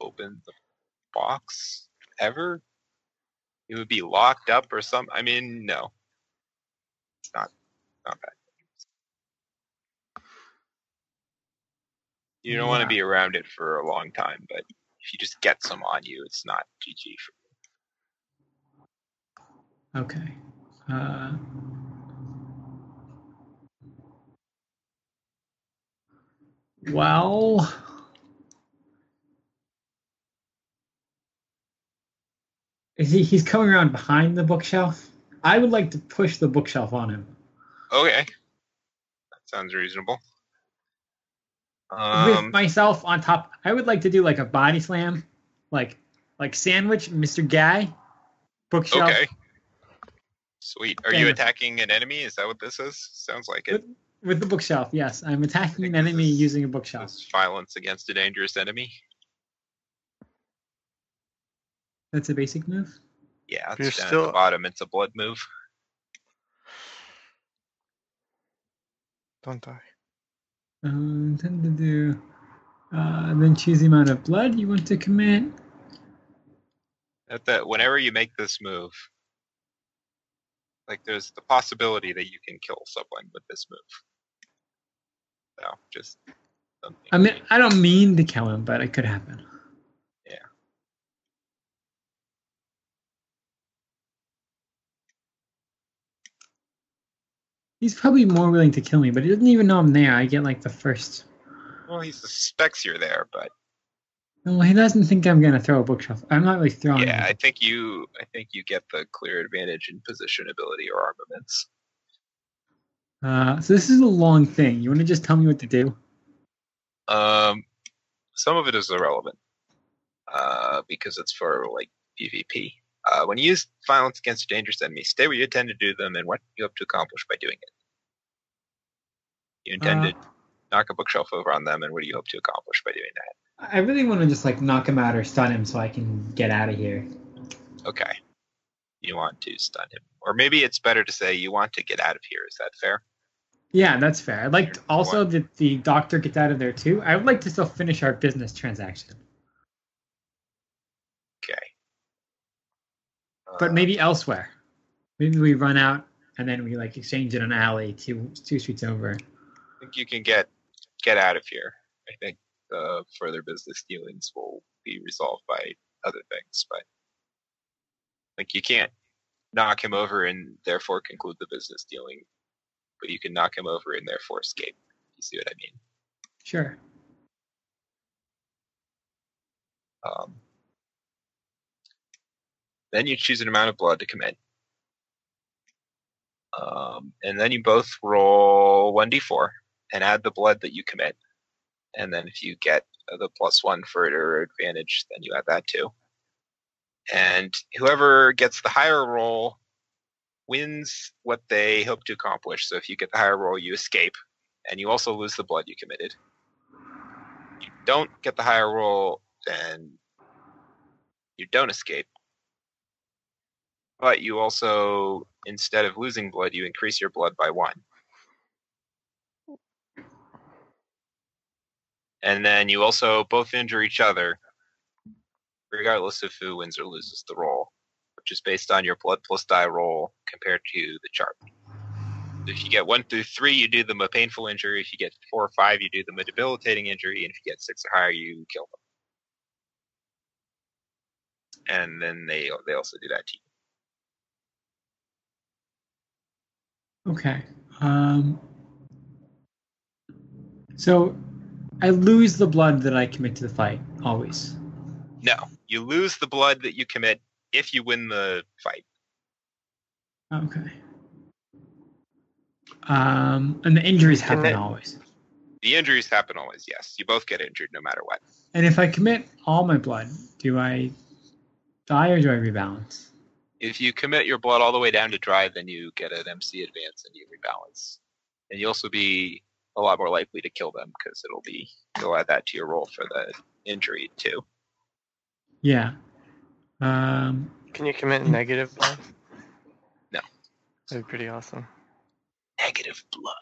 open the box ever. It would be locked up or something. I mean, no, it's not not that. You don't want to be around it for a long time, but if you just get some on you, it's not GG for Okay. Uh, well, is he? He's coming around behind the bookshelf. I would like to push the bookshelf on him Okay. That sounds reasonable. With Um, myself on top. I would like to do like a body slam, like like sandwich, Mr. Guy, bookshelf. okay. Sweet. Are Yeah. you attacking an enemy? Is that what this is? Sounds like it. With, with the bookshelf, yes. I'm attacking an enemy is- using a bookshelf. This violence against a dangerous enemy. That's a basic move. Yeah, You're it's down at still- the bottom. It's a blood move. Don't die. Um, tend to do. Uh, then choose the amount of blood you want to commit. At that, whenever you make this move, like there's the possibility that you can kill someone with this move. So just something. I mean, I don't mean to kill him, but it could happen. He's probably more willing to kill me, but he doesn't even know I'm there. I get like the first. well, he suspects you're there, but Well, he doesn't think I'm gonna throw a bookshelf. I'm not like throwing. yeah, I think you, I think you get the clear advantage in position ability or armaments. Uh, so this is a long thing. You want to just tell me what to do? Um, some of it is irrelevant uh, because it's for like PvP. Uh, when you use violence against a dangerous enemy, stay where you intend to do them and what you hope to accomplish by doing it. You intend Uh, to knock a bookshelf over on them, and what do you hope to accomplish by doing that? I really want to just like knock him out or stun him so I can get out of here. Okay. You want to stun him. Or maybe it's better to say you want to get out of here. Is that fair? Yeah, that's fair. I'd like also that the doctor gets out of there too. I would like to still finish our business transaction, Okay. But Uh, maybe elsewhere. Maybe we run out and then we like exchange in an alley two two streets over. I think you can get get out of here. I think the further business dealings will be resolved by other things, but like you can't knock him over and therefore conclude the business dealing, but you can knock him over and therefore escape. You see what I mean? Sure. Um, then you choose an amount of blood to commit. Um, and then you both roll 1d4 and add the blood that you commit. And then if you get the plus one for your advantage, then you add that too. And whoever gets the higher roll wins what they hope to accomplish. So if you get the higher roll, you escape, and you also lose the blood you committed. You don't get the higher roll, then you don't escape. But you also, instead of losing blood, you increase your blood by one. And then you also both injure each other, regardless of who wins or loses the roll, which is based on your blood plus die roll compared to the chart. If you get one through three, you do them a painful injury. If you get four or five, you do them a debilitating injury. And if you get six or higher, you kill them. And then they they also do that to you. Okay. Um. So, I lose the blood that I commit to the fight always. No, you lose the blood that you commit if you win the fight. Okay. Um, and the injuries happen it- always. The injuries happen always. Yes, you both get injured no matter what. And if I commit all my blood, do I die or do I rebalance? If you commit your blood all the way down to dry, then you get an MC advance and you rebalance. And you'll also be a lot more likely to kill them because it'll be you'll add that to your roll for the injury too. Yeah. Um, Can you commit negative blood? No. That'd be pretty awesome. Negative blood.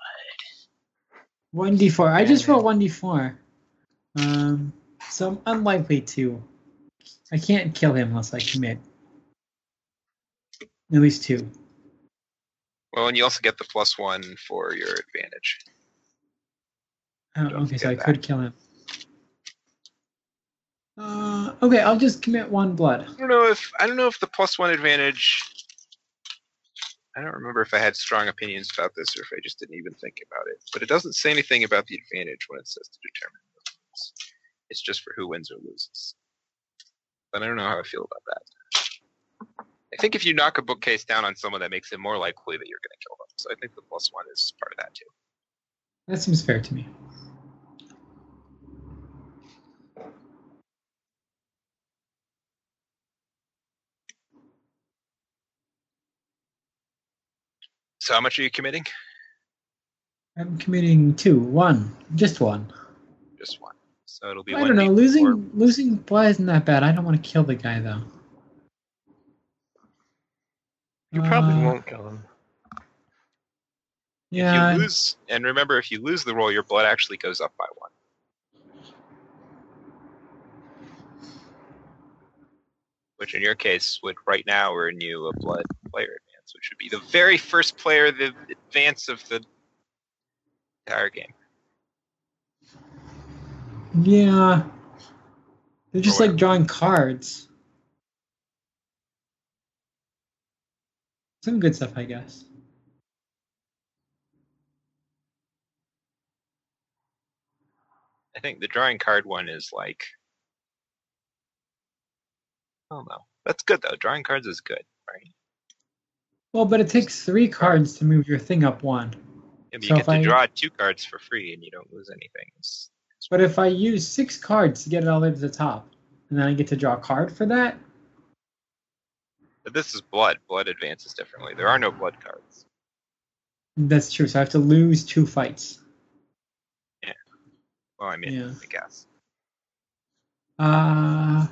one d four. I just Yeah. rolled one d four. Um, so I'm unlikely to. I can't kill him unless I commit. At least two. Well, and you also get the plus one for your advantage. Oh, Don't okay, so I forget could kill him. Uh, okay, I'll just commit one blood. I don't know if I don't know if the plus one advantage. I don't remember if I had strong opinions about this or if I just didn't even think about it. But it doesn't say anything about the advantage when it says to determine wins. It's just for who wins or loses. But I don't know how I feel about that. I think if you knock a bookcase down on someone, that makes it more likely that you're going to kill them. So I think the plus one is part of that too. That seems fair to me. So how much are you committing? I'm committing two, one, just one. Just one. So it'll be. I don't know. 1d4. Losing losing blood isn't that bad. I don't want to kill the guy though. You probably Uh, won't kill him. Yeah. If you lose, and remember, if you lose the roll, your blood actually goes up by one. Which in your case would right now earn you a blood player advance, which would be the very first player the advance of the entire game. Yeah. They're just like drawing cards. Some good stuff, I guess. I think the drawing card one is like I don't know. That's good though. Drawing cards is good, right? Well, but it takes three cards to move your thing up one. Yeah, but you get to I- draw two cards for free and you don't lose anything. It's, But if I use six cards to get it all the way to the top, and then I get to draw a card for that, but this is blood. Blood advances differently. There are no blood cards. that's true. So I have to lose two fights. Yeah. Well, I mean, Yeah. I guess. Uh,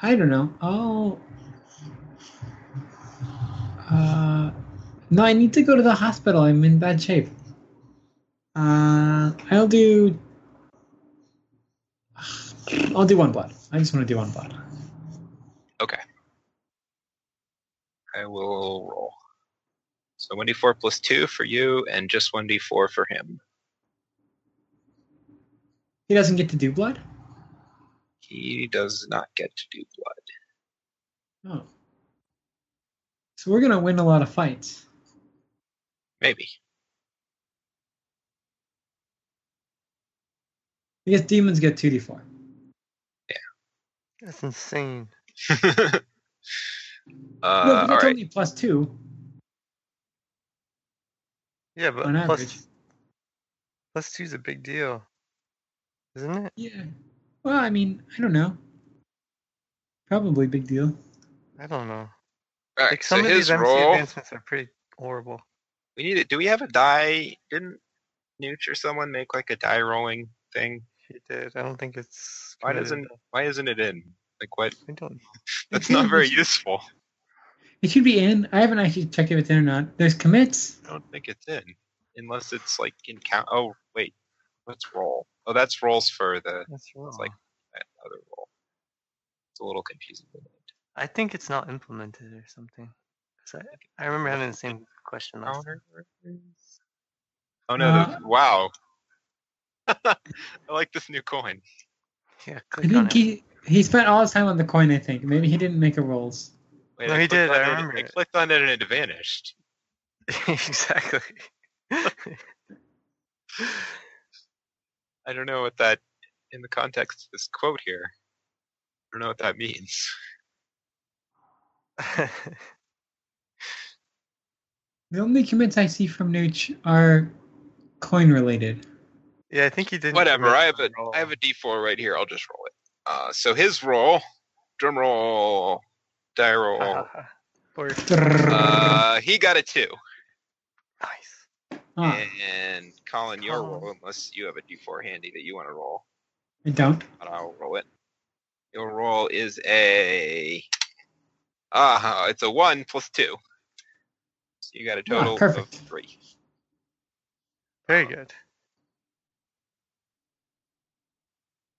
I don't know. I'll. Uh, no, I need to go to the hospital. I'm in bad shape. Uh, I'll do. I'll do one blood. I just want to do one blood. Okay. I will roll. So 1d4 plus 2 for you, and just 1d4 for him. He doesn't get to do blood. He does not get to do blood. Oh. So we're gonna win a lot of fights. Maybe. I guess demons get two d four. Yeah. That's insane. uh, no, but all that's right. only plus two. Yeah, but On plus average. plus two's a big deal, isn't it? Yeah. Well, I mean, I don't know. Probably big deal. I don't know. All right. Like So some of his these MC roll. advancements are pretty horrible. We need it. Do we have a die? Didn't Nooch or someone make like a die rolling thing? He did. I don't think it's. Why committed, doesn't though. Why isn't it in? Like what? I don't. That's not very useful. It should be in. I haven't actually checked if it's in or not. There's commits. I don't think it's in, unless it's like in count. Oh wait, what's roll? Oh, that's rolls for the That's wrong. like- that other roll. It's a little confusing. I think it's not implemented or something. I, I remember having the same question last time. Oh no! Uh, wow. I like this new coin. Yeah, I click on think it. he he spent all his time on the coin. I think maybe he didn't make a rolls. Wait, No, I he did, on I it- remember I it. clicked on it and it vanished. exactly. I don't know what that, in the context of this quote here, I don't know what that means. The only commits I see from Nooch are coin related. yeah, I think he did. Whatever. I have a I have a D4 right here. I'll just roll it. Uh, so his roll, drum roll, die roll. Or Uh, he got a two. nice. Ah, And Colin, your roll, unless you have a d4 handy that you want to roll, I don't. but I'll roll it. Your roll is a. Ah, it's a one plus two. So you got a total of three. Very good.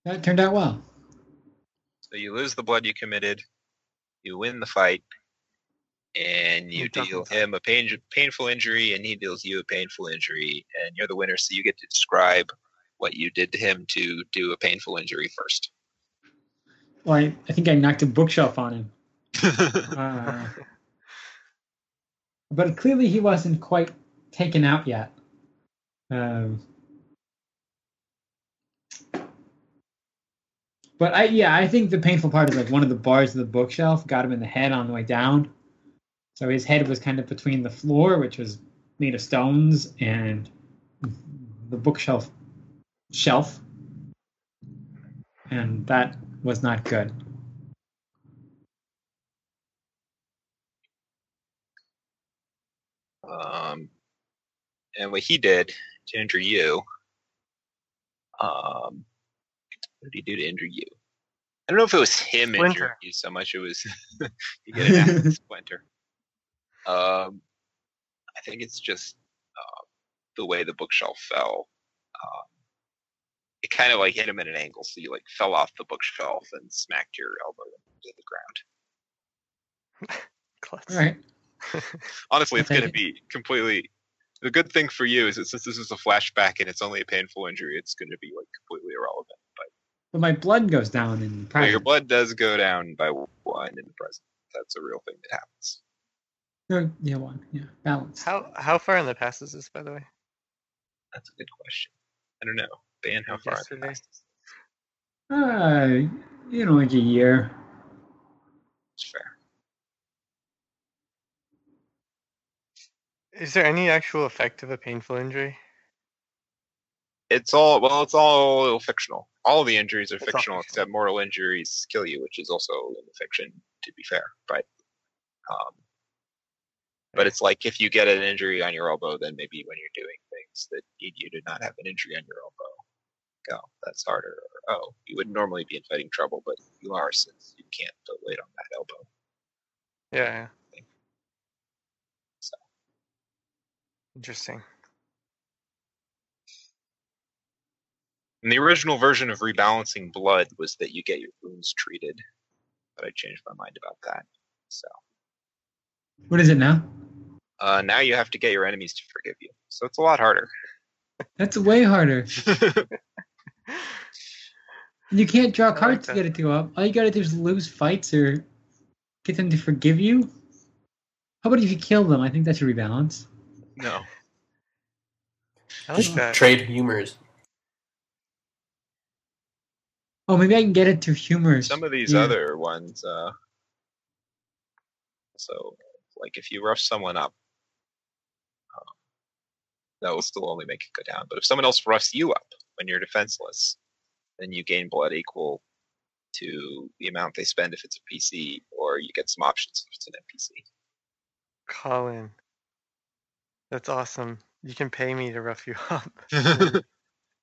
That turned out well. So you lose the blood you committed, you win the fight, and you deal him a pain, painful injury, and he deals you a painful injury, and you're the winner. So you get to describe what you did to him to do a painful injury first. Well, I, I think I knocked a bookshelf on him. Uh, but clearly he wasn't quite taken out yet. Um, but I yeah, I think the painful part is like one of the bars of the bookshelf got him in the head on the way down. So his head was kind of between the floor, which was made of stones, and the bookshelf shelf. And that was not good. Um, and what he did to injure you, um, what did he do to injure you? I don't know if it was him injuring you so much. It was you get an splinter. Um, I think it's just uh, the way the bookshelf fell. Um, it kind of like hit him at an angle, so you like fell off the bookshelf and smacked your elbow into the ground. Klutz. All right. Honestly, it's going to be completely. The good thing for you is that since this is a flashback and it's only a painful injury, it's going to be like completely irrelevant. But But my blood goes down in well, your blood does go down by one in the present. That's a real thing that happens. No, yeah, one. Yeah, balance. How how far in the past is this, by the way? That's a good question. I don't know. Dan, how far? in the Yesterday. past is Uh, you know, like a year. It's fair. Is there any actual effect of a painful injury? It's all well. It's all fictional. All the injuries are It's fictional, except mortal injuries kill you, which is also in the fiction. To be fair, but um, but it's like if you get an injury on your elbow, then maybe when you're doing things that need you to not have an injury on your elbow, go that's harder. Or oh, you would normally be in fighting trouble, but you are since you can't put weight on that elbow. Yeah. yeah. So. Interesting. And the original version of rebalancing blood was that you get your wounds treated, but I changed my mind about that. So What is it now? uh, now you have to get your enemies to forgive you. So it's a lot harder. That's way harder. You can't draw cards that. to get it to go up. All you gotta do is lose fights or get them to forgive you. How about if you kill them? I think that should rebalance. no. I like Just that. trade humors. Oh, maybe I can get it to humor. Some of these Yeah. other ones, uh, so like if you rough someone up, um, that will still only make it go down. But if someone else roughs you up when you're defenseless, then you gain blood equal to the amount they spend if it's a PC, or you get some options if it's an NPC. Colin. That's awesome. You can pay me to rough you up.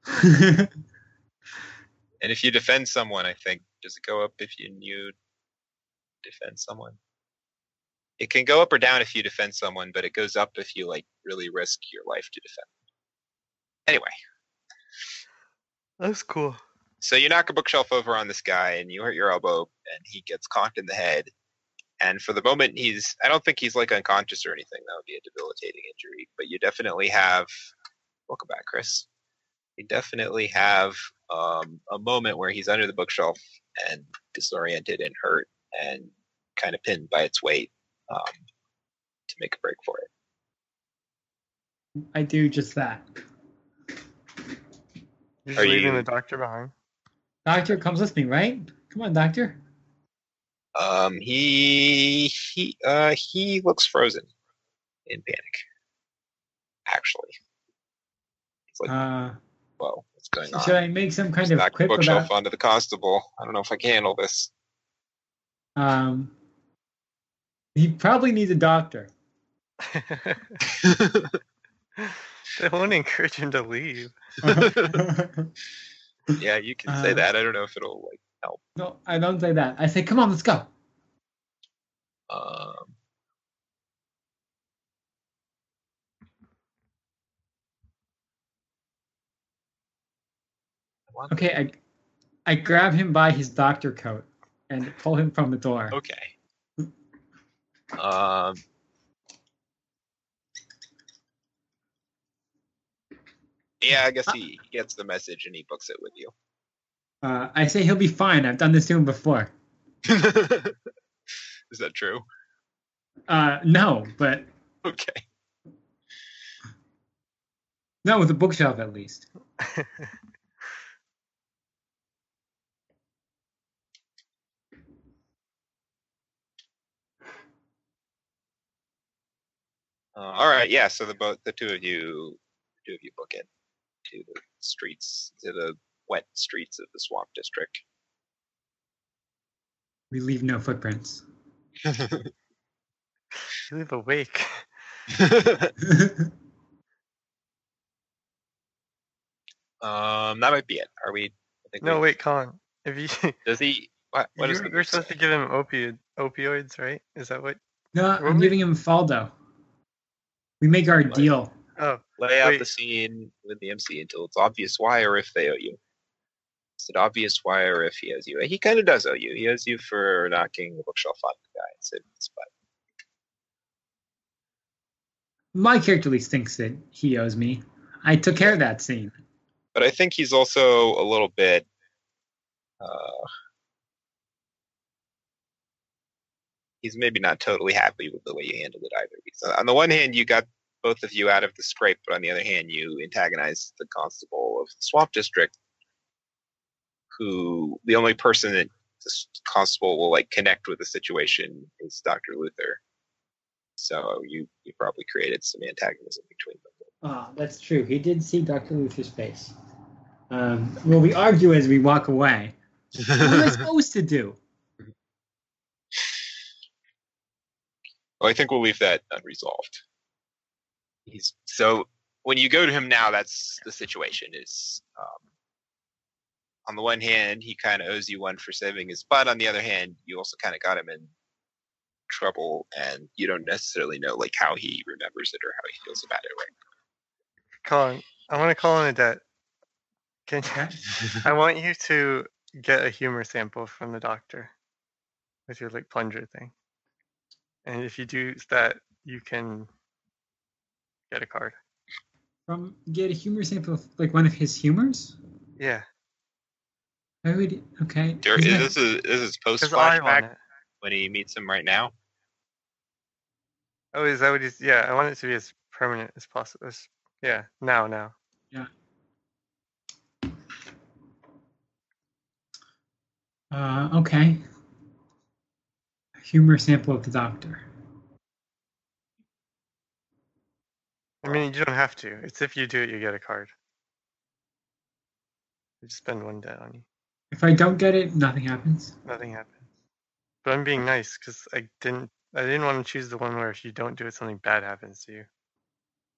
and if you defend someone, I think does it go up if you you defend someone? It can go up or down if you defend someone, but it goes up if you like really risk your life to defend. Anyway, That's cool. so you knock a bookshelf over on this guy and you hurt your elbow and he gets conked in the head. And for the moment he's I don't think he's like unconscious or anything. That would be a debilitating injury. But you definitely have welcome back, Chris. You definitely have um, a moment where he's under the bookshelf and disoriented and hurt and kind of pinned by its weight um, to make a break for it. I do just that. You're Are just leaving you- the doctor behind. Doctor comes with me, right? Come on, doctor. Um, he he uh he looks frozen in panic. Actually, he's like, Uh, "Whoa, what's going on?" should I make some kind Just of knocked quip bookshelf about? onto the constable. I don't know if I can handle this. Um, He probably needs a doctor. they won't encourage him to leave. yeah, you can say Uh, that. I don't know if it'll like help. no, I don't say that. I say, come on, let's go. Um, Want- Okay, I, I grab him by his doctor coat and pull him from the door. Okay. Um. Yeah, I guess he gets the message and he books it with you. Uh, I say he'll be fine. I've done this to him before. Is that true? Uh, no, but Okay. no, with a bookshelf at least. Uh, all right. Yeah. So the both the two of you, two of you book it to the streets, to the wet streets of the swamp district. We leave no footprints. You leave awake. um, that might be it. Are we? I think No, we- wait, Colin. If you, Does he? What? What is you're, the you're supposed to give him opioid opioids, right? Is that what? no, Were I'm we? giving him Faldo. We make our Right. deal. Oh, lay out Wait. the scene with the MC until it's obvious why or if they owe you. Is it obvious why or if he owes you? He kind of does owe you. He owes you for knocking the bookshelf on the guy. It's, it's but My character at least thinks that he owes me. I took care of that scene. but I think he's also a little bit. Uh, he's maybe not totally happy with the way you handled it either. Because on the one hand, you got both of you out of the scrape, but on the other hand, you antagonized the constable of the swamp district, who the only person that the constable will like connect with the situation is Dr. Luther. So you you probably created some antagonism between them. Ah, that's true. He did see Dr. Luther's face. Um, well, we argue as we walk away. What am I supposed to do? Well, I think we'll leave that unresolved. He's so when you go to him now, that's the situation. Is um, on the one hand, he kind of owes you one for saving his butt. On the other hand, you also kind of got him in trouble, and you don't necessarily know like how he remembers it or how he feels about it Right, Colin, I want to call in a debt. Can Okay. I want you to get a humor sample from the doctor with your like plunger thing. And if you do that, you can get a card. From get a humor sample of like one of his humors. Yeah, Why would okay? There- isn't that- this is this is post there's eye on flashback when he meets him right now. Oh, is that what he's? Yeah, I want it to be as permanent as possible. As, yeah, now, now. Yeah. Uh, okay. Humor sample of the doctor. I mean, you don't have to. It's if you do it, you get a card. You just spend one debt on you. If I don't get it, nothing happens. Nothing happens. But I'm being nice because I didn't. I didn't want to choose the one where if you don't do it, something bad happens to you.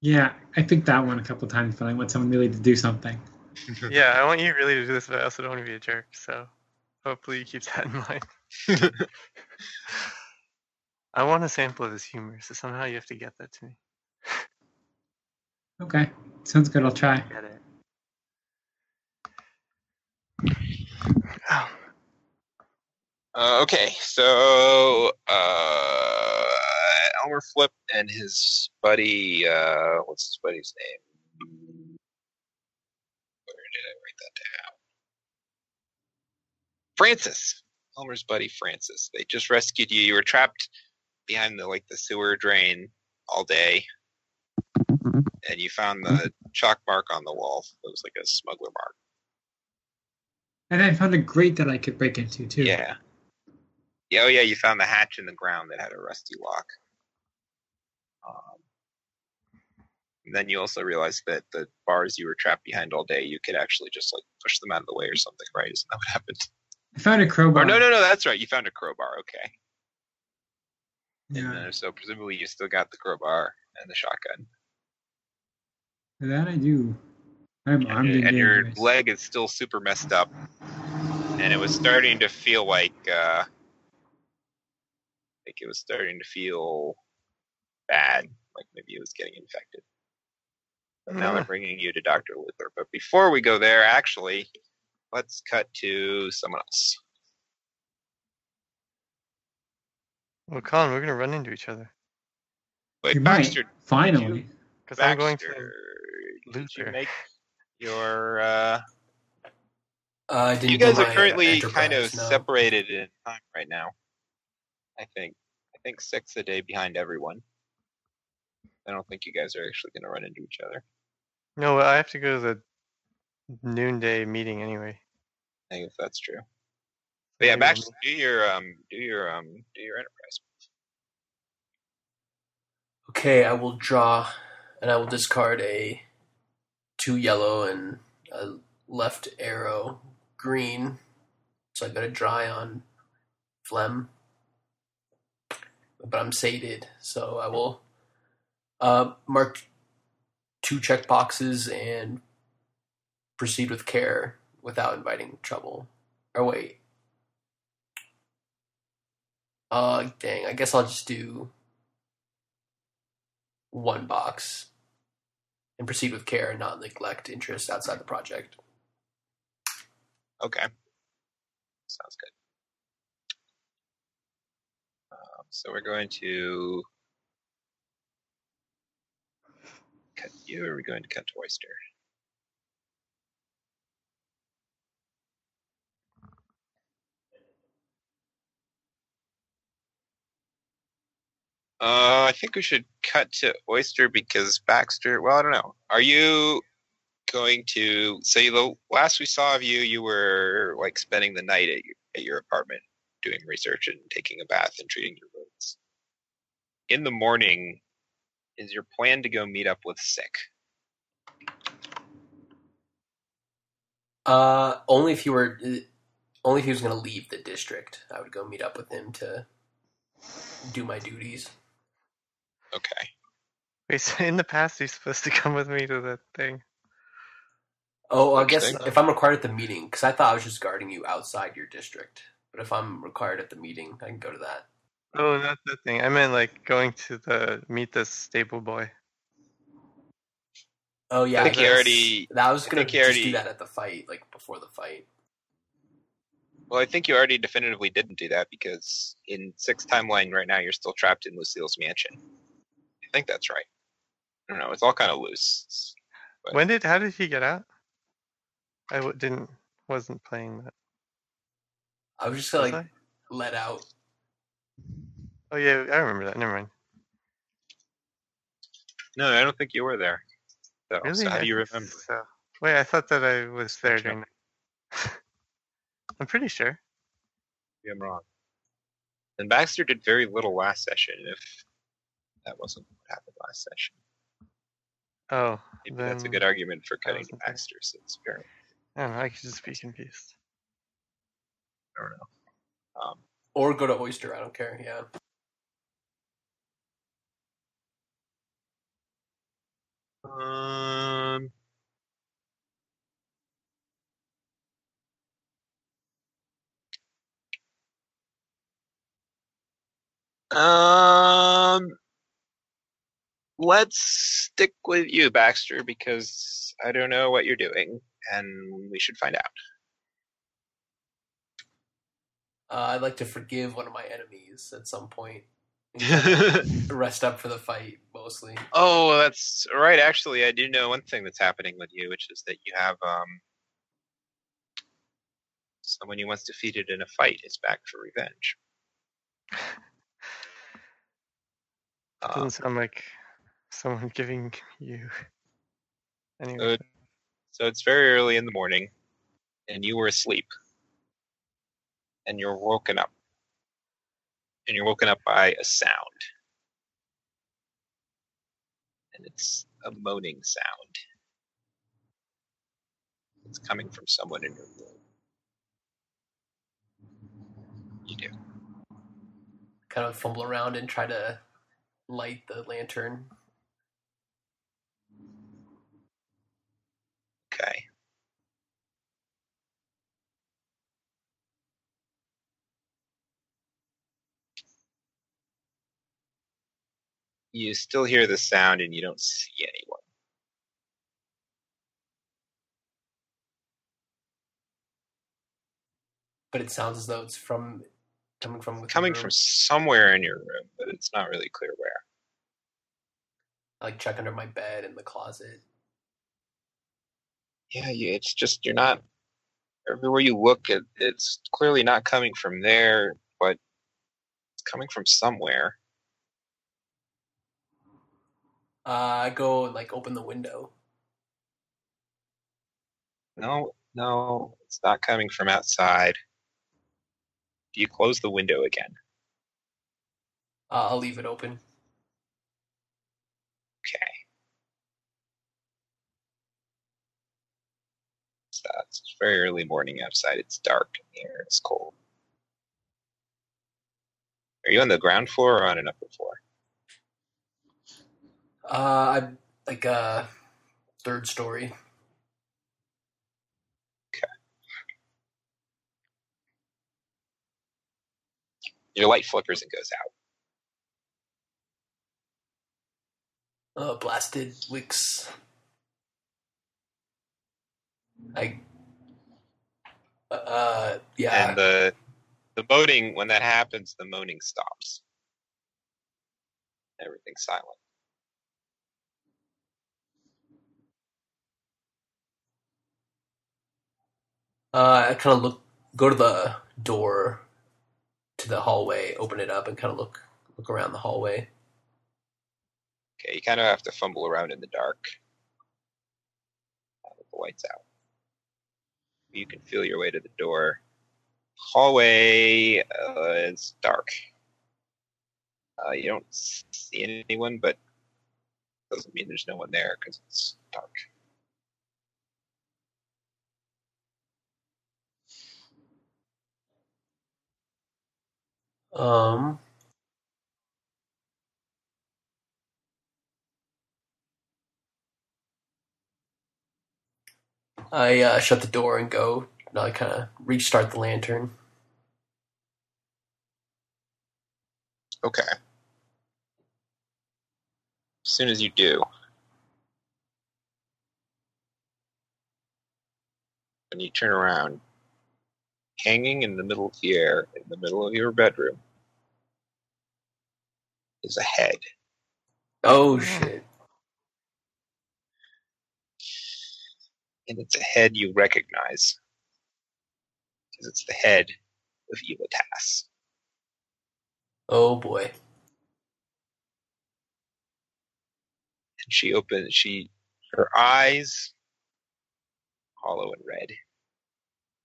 Yeah, I picked that one a couple times, but I want someone really to do something. yeah, I want you really to do this, but I also don't want to be a jerk. So hopefully you keep that in mind. I want a sample of his humor, so somehow you have to get that to me. Okay, sounds good. I'll try. Get it. Oh, Uh, okay, so uh, Elmer Flip and his buddy, uh, what's his buddy's name? Where did I write that down? Francis. Elmer's buddy Francis. They just rescued you. You were trapped behind the like the sewer drain all day, and you found the chalk mark on the wall. It was like a smuggler mark. And I found a grate that I could break into too. Yeah. Yeah, oh yeah, you found the hatch in the ground that had a rusty lock. Um, and then you also realized that the bars you were trapped behind all day, you could actually just like push them out of the way or something, right? Isn't that what happened? I found a crowbar. Or no, no, no, that's right. You found a crowbar. Okay. Yeah, so presumably you still got the crowbar and the shotgun. that I do. I'm And, armed your- and and your leg is still super messed up. And it was starting to feel like uh like it was starting to feel bad, like maybe it was getting infected. But now they're bringing you to Dr. Luther. But before we go there, actually, let's cut to someone else. Well, Colin, we're gonna run into each other Wait, You might. Finally. because I'm going to. did you make your uh Uh, I didn't you guys are currently kind of no. separated in time right now. I think. I think six a day behind everyone. I don't think you guys are actually going to run into each other. No, I have to go to the noonday meeting anyway. I think if that's true. But yeah, Maybe Max, do your um, do your um, do your enterprise. Okay, I will draw, and I will discard a two yellow and a left arrow green. So I got a dry on phlegm, but I'm sated, so I will uh, mark two check boxes and proceed with care without inviting trouble. Or wait. Uh, dang. I guess I'll just do one box and proceed with care and not neglect interests outside the project. Okay, sounds good. Um, so we're going to cut you. Or are we going to cut to Oyster? Uh, I think we should cut to Oyster because Baxter. Well, I don't know. Are you going to say the last we saw of you, you were like spending the night at your, at your apartment doing research and taking a bath and treating your wounds. In the morning, is your plan to go meet up with Sick? Uh, only if you were, only if he was going to leave the district, I would go meet up with him to do my duties. Okay. Wait, so in the past he's supposed to come with me to that thing. Oh, I guess if I'm required at the meeting, because I thought I was just guarding you outside your district. But if I'm required at the meeting, I can go to that. Oh, not that thing. I meant like going to the meet the stable boy. Oh yeah, I think he already- That was gonna think he just already- do that at the fight, like before the fight. Well, I think you already definitively didn't do that because in six timeline right now, you're still trapped in Lucille's mansion. I think that's right. I don't know. It's all kind of loose. But- When did? How did he get out? I w- didn't. Wasn't playing that. I was just was like I? let out. Oh yeah, I remember that. Never mind. No, I don't think you were there. So, Really? so how I do you remember? So. Wait, I thought that I was there Sure. during. that. I'm pretty sure. Maybe I'm wrong. And Baxter did very little last session. If that wasn't what happened last session, Oh, maybe that's a good argument for cutting wasn't there. Baxter. Since apparently, I don't know. I could just be confused. I don't know. Um, Or go to Oyster, I don't care, yeah. Um. Um. Let's stick with you, Baxter, because I don't know what you're doing, and we should find out. Uh, I'd like to forgive one of my enemies at some point. Rest up for the fight, mostly. Oh, that's right. Actually, I do know one thing that's happening with you, which is that you have um someone you once defeated in a fight is back for revenge. Doesn't Um, sound like someone giving you. Anyway, Uh, so it's very early in the morning, and you were asleep, and you're woken up, and you're woken up by a sound, and it's a moaning sound. It's coming from someone in your room. You do. Kind kind of fumble around and try to light the lantern. Okay. You still hear the sound and you don't see anyone. But it sounds as though it's from coming from the Coming from somewhere in your room, but it's not really clear where. I, like check under my bed in the closet. Yeah, you, it's just you're not. Everywhere you look, it, it's clearly not coming from there, but it's coming from somewhere. Uh, I go and like open the window. No, no, it's not coming from outside. Do you close the window again? Uh, I'll leave it open. Okay. It's, uh, it's very early morning outside. It's dark and the air is cold. Are you on the ground floor or on an upper floor? Uh, I'm like uh, third story. Your light flickers and goes out. Uh, blasted wicks. I. Uh, yeah. And the the moaning when that happens, the moaning stops. Everything's silent. Uh, I kind of look, go to the door to the hallway, open it up, and kind of look look around the hallway. Okay, you kind of have to fumble around in the dark. The light's out. You can feel your way to the door. Hallway uh, is dark. Uh, you don't see anyone, but doesn't mean there's no one there because it's dark. Um. I uh, shut the door and go. I kind of restart the lantern. Okay. As soon as you do, when you turn around, hanging in the middle of the air, in the middle of your bedroom, is a head. Oh shit! And it's a head you recognize. Because it's the head of Elitas. Oh boy! And she opens, she, her eyes, hollow and red.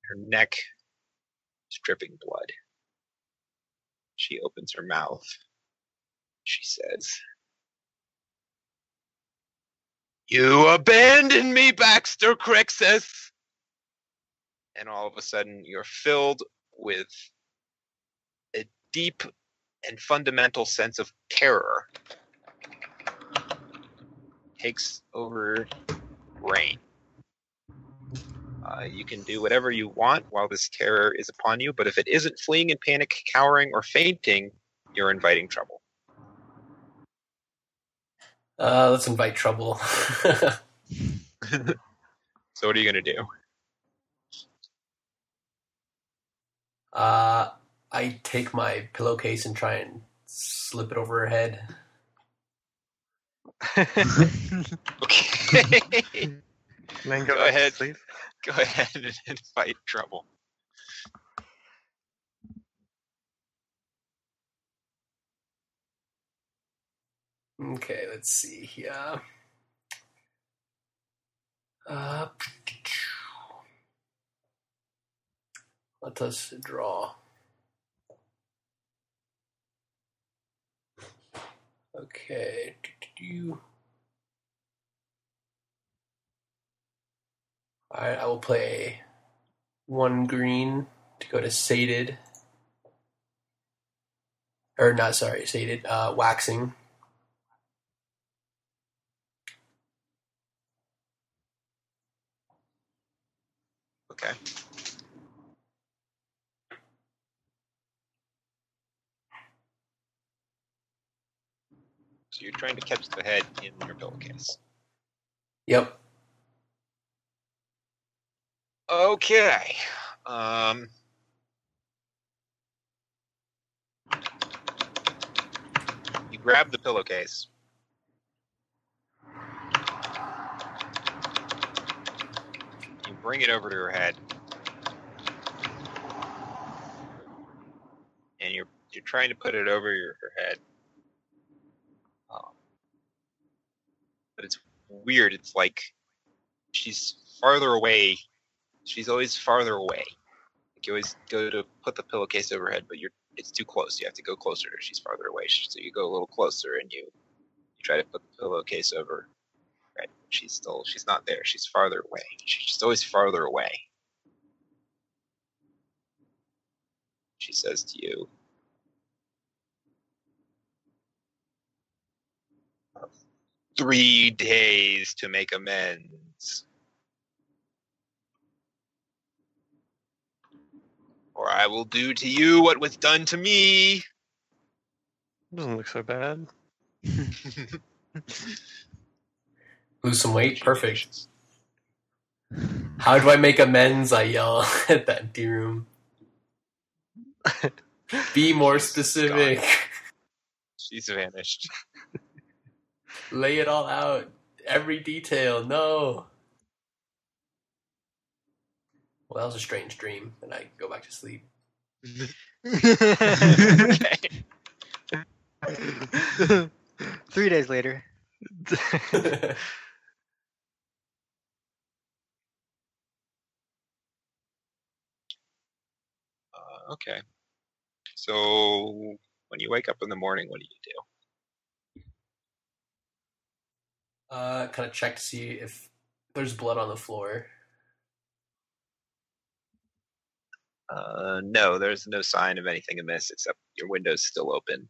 Her neck is dripping blood. She opens her mouth. She says, You abandoned me, Baxter Crixus! And all of a sudden, you're filled with a deep and fundamental sense of terror takes over brain. Uh, you can do whatever you want while this terror is upon you, but if it isn't fleeing in panic, cowering, or fainting, you're inviting trouble. Uh, let's invite trouble. So what are you gonna do? uh, I take my pillowcase and try and slip it over her head. Okay, then Go ahead. sleep. go ahead and invite trouble. Okay, let's see here. Uh, let us draw. Okay. Alright, I will play one green to go to sated. or not sorry, sated, uh, waxing. Okay. So you're trying to catch the head in your pillowcase. Yep. Okay. Um. You grab the pillowcase. Bring it over to her head. And you're you're trying to put it over your her head. Um, but it's weird. It's like she's farther away she's always farther away. Like you always go to put the pillowcase over her head, but you're it's too close. You have to go closer. to her. She's farther away, so you go a little closer and you you try to put the pillowcase over. Right, she's still she's not there. She's farther away. She's just always farther away. She says to you, three days to make amends. or I will do to you what was done to me. Doesn't look so bad. Lose some weight. Perfect. How do I make amends? I yell at the empty room. Be more specific. She's vanished. Lay it all out. Every detail. No. Well, that was a strange dream, and I go back to sleep. Three days later. Okay. So when you wake up in the morning, what do you do? uh, kind of check to see if there's blood on the floor. Uh, no, there's no sign of anything amiss except your window's still open.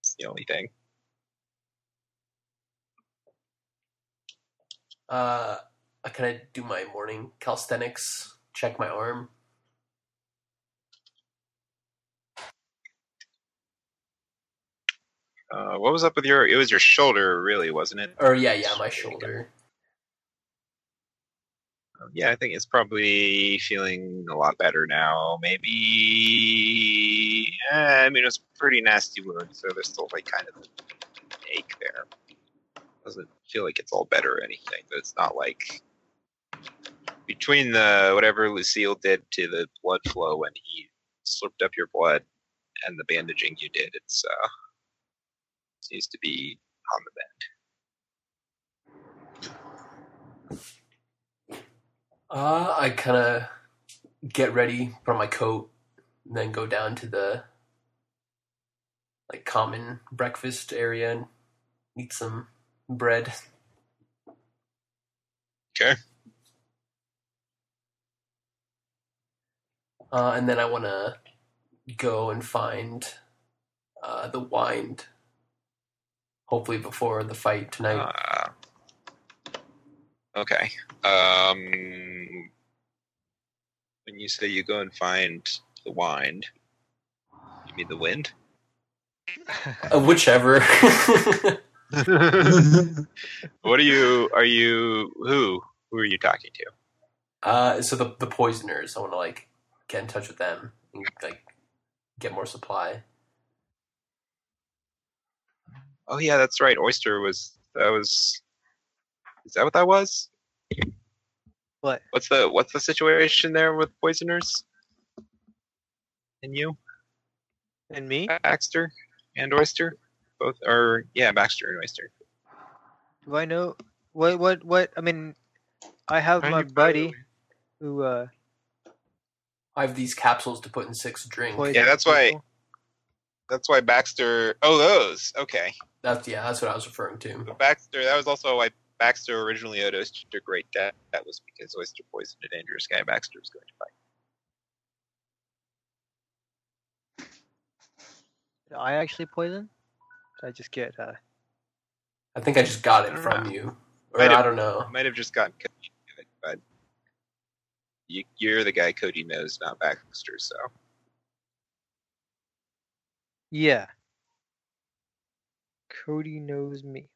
It's the only thing. Uh, I kind of do my morning calisthenics, check my arm. Uh, what was up with your? It was your shoulder, really, wasn't it? Or yeah, yeah, my shoulder. Um, yeah, I think it's probably feeling a lot better now. Maybe. eh, I mean, it was pretty nasty wound, so there's still like kind of an ache there. Doesn't feel like it's all better or anything, but it's not like between the whatever Lucille did to the blood flow when he slurped up your blood and the bandaging you did. It's uh seems to be on the mend. Uh, I kind of get ready, put on my coat, and then go down to the like common breakfast area and eat some bread. Okay. Uh, and then I want to go and find uh, the wind. Hopefully before the fight tonight. Uh, okay. Um, when you say you go and find the wind, you mean the wind? Uh, whichever. What are you? Are you who? Who are you talking to? uh, so the the poisoners, I want to like get in touch with them and like get more supply. Oh yeah, that's right. Oyster was that was. Is that what that was? What? What's the what's the situation there with poisoners? And you, And me? Baxter, and Oyster, both or yeah, Baxter and Oyster. Do I know what? What? What? I mean, I have my buddy who uh. I have these capsules to put in six drinks. Yeah, that's why- That's why Baxter. Oh, those. Okay. That's yeah, that's what I was referring to. But Baxter. That was also why Baxter originally owed Oyster a great debt. That was because Oyster poisoned a dangerous guy Baxter was going to fight. Did I actually poison? Did I just get? Uh, I think I just got it from know. you. Or Might I have- don't know. I might have just gotten Cody to do it, but you, you're the guy Cody knows, not Baxter. So yeah. Cody knows me.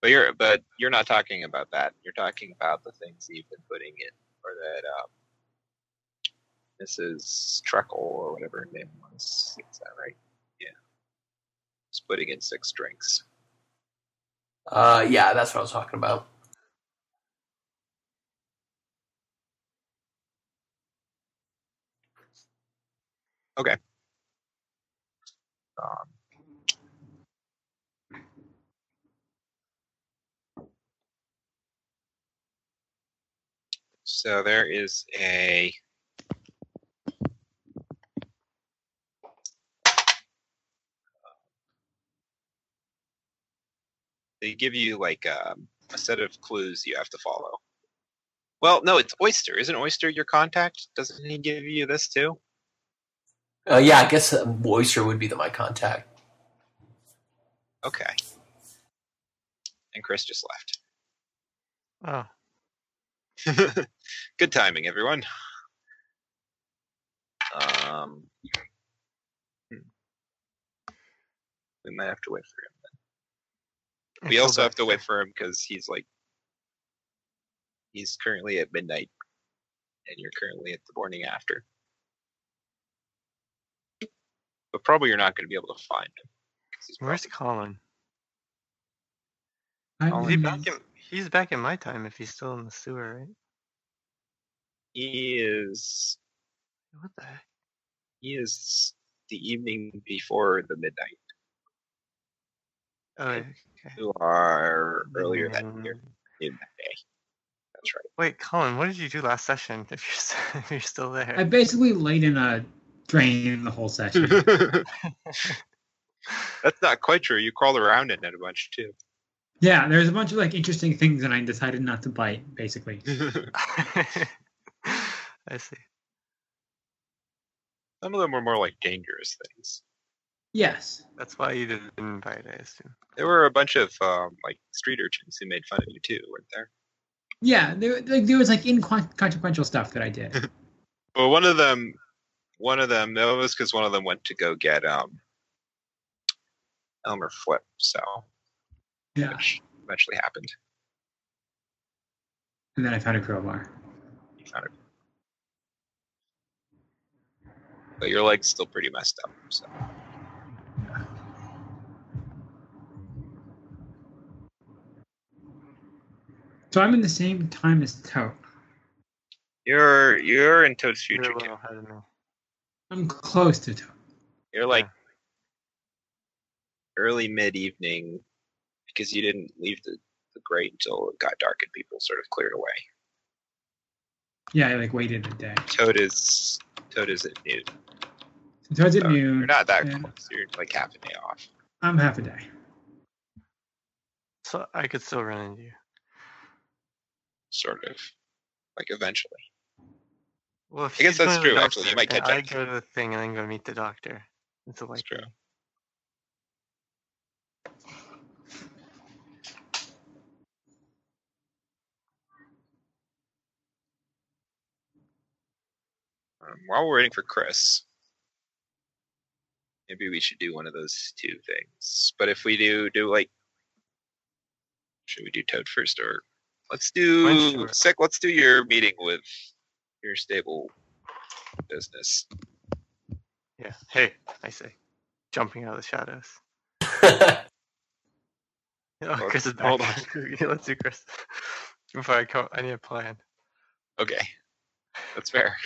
But you're but you're not talking about that. You're talking about the things you've been putting in, or that um, Mrs. Treckle or whatever her name was. Is that right? Yeah. Just putting in six drinks. Uh, yeah, that's what I was talking about. Um, so there is a they give you like um, a set of clues you have to follow. Well, no, it's Oyster. Isn't Oyster your contact? Doesn't he give you this too? Uh, yeah, I guess uh, Oyster would be the my contact. Okay. And Chris just left. Oh, Good timing, everyone. Um, hmm. we might have to wait for him. I We also have to wait for him because he's like, he's currently at midnight, and you're currently at the morning after. But probably you're not going to be able to find him. he's Where's probably- Colin? He back in? He's back in my time if he's still in the sewer, right? He is. What the heck? He is the evening before the midnight. Oh, okay. You are earlier that Mm, year in that day. That's right. Wait, Colin, what did you do last session? If you're if you're still there, I basically laid in a drain the whole session. That's not quite true. You crawled around in it a bunch too. yeah, there's a bunch of like interesting things, and I decided not to bite. Basically, I see. Some of them were more like dangerous things. yes. That's why you didn't bite, I assume. There were a bunch of um, like street urchins who made fun of you too, weren't there? Yeah, there, like, there was like inconsequential stuff that I did. Well, one of them, one of them, that was because one of them went to go get um, Elmer Flip, so Yeah, which eventually happened. and then I found a crowbar. You found it. But your leg's still pretty messed up. So So I'm in the same time as Toad. you're you're in Toad's future. a too. little ahead of me. I'm close to Toad. You're like early mid evening because you didn't leave the, the grate until it got dark and people sort of cleared away. Yeah, I like waited a day. Toad is Toad is at noon. So Toad's at oh, So noon. You're not that yeah. close. You're like half a day off. I'm half a day. So I could still run into you. Sort of. Like eventually. Well, if I guess that's true, actually. You might catch I go to the thing and then go meet the doctor. It's a That's like true. Um, while we're waiting for Chris, maybe we should do one of those two things. But if we do do like, should we do Toad first or let's do. Sick? Let's do your meeting with your stable business. Yeah. Hey, I say, jumping out of the shadows. Oh, Chris is back. hold on. Let's do Chris. Before I go, I need a plan. Okay, that's fair.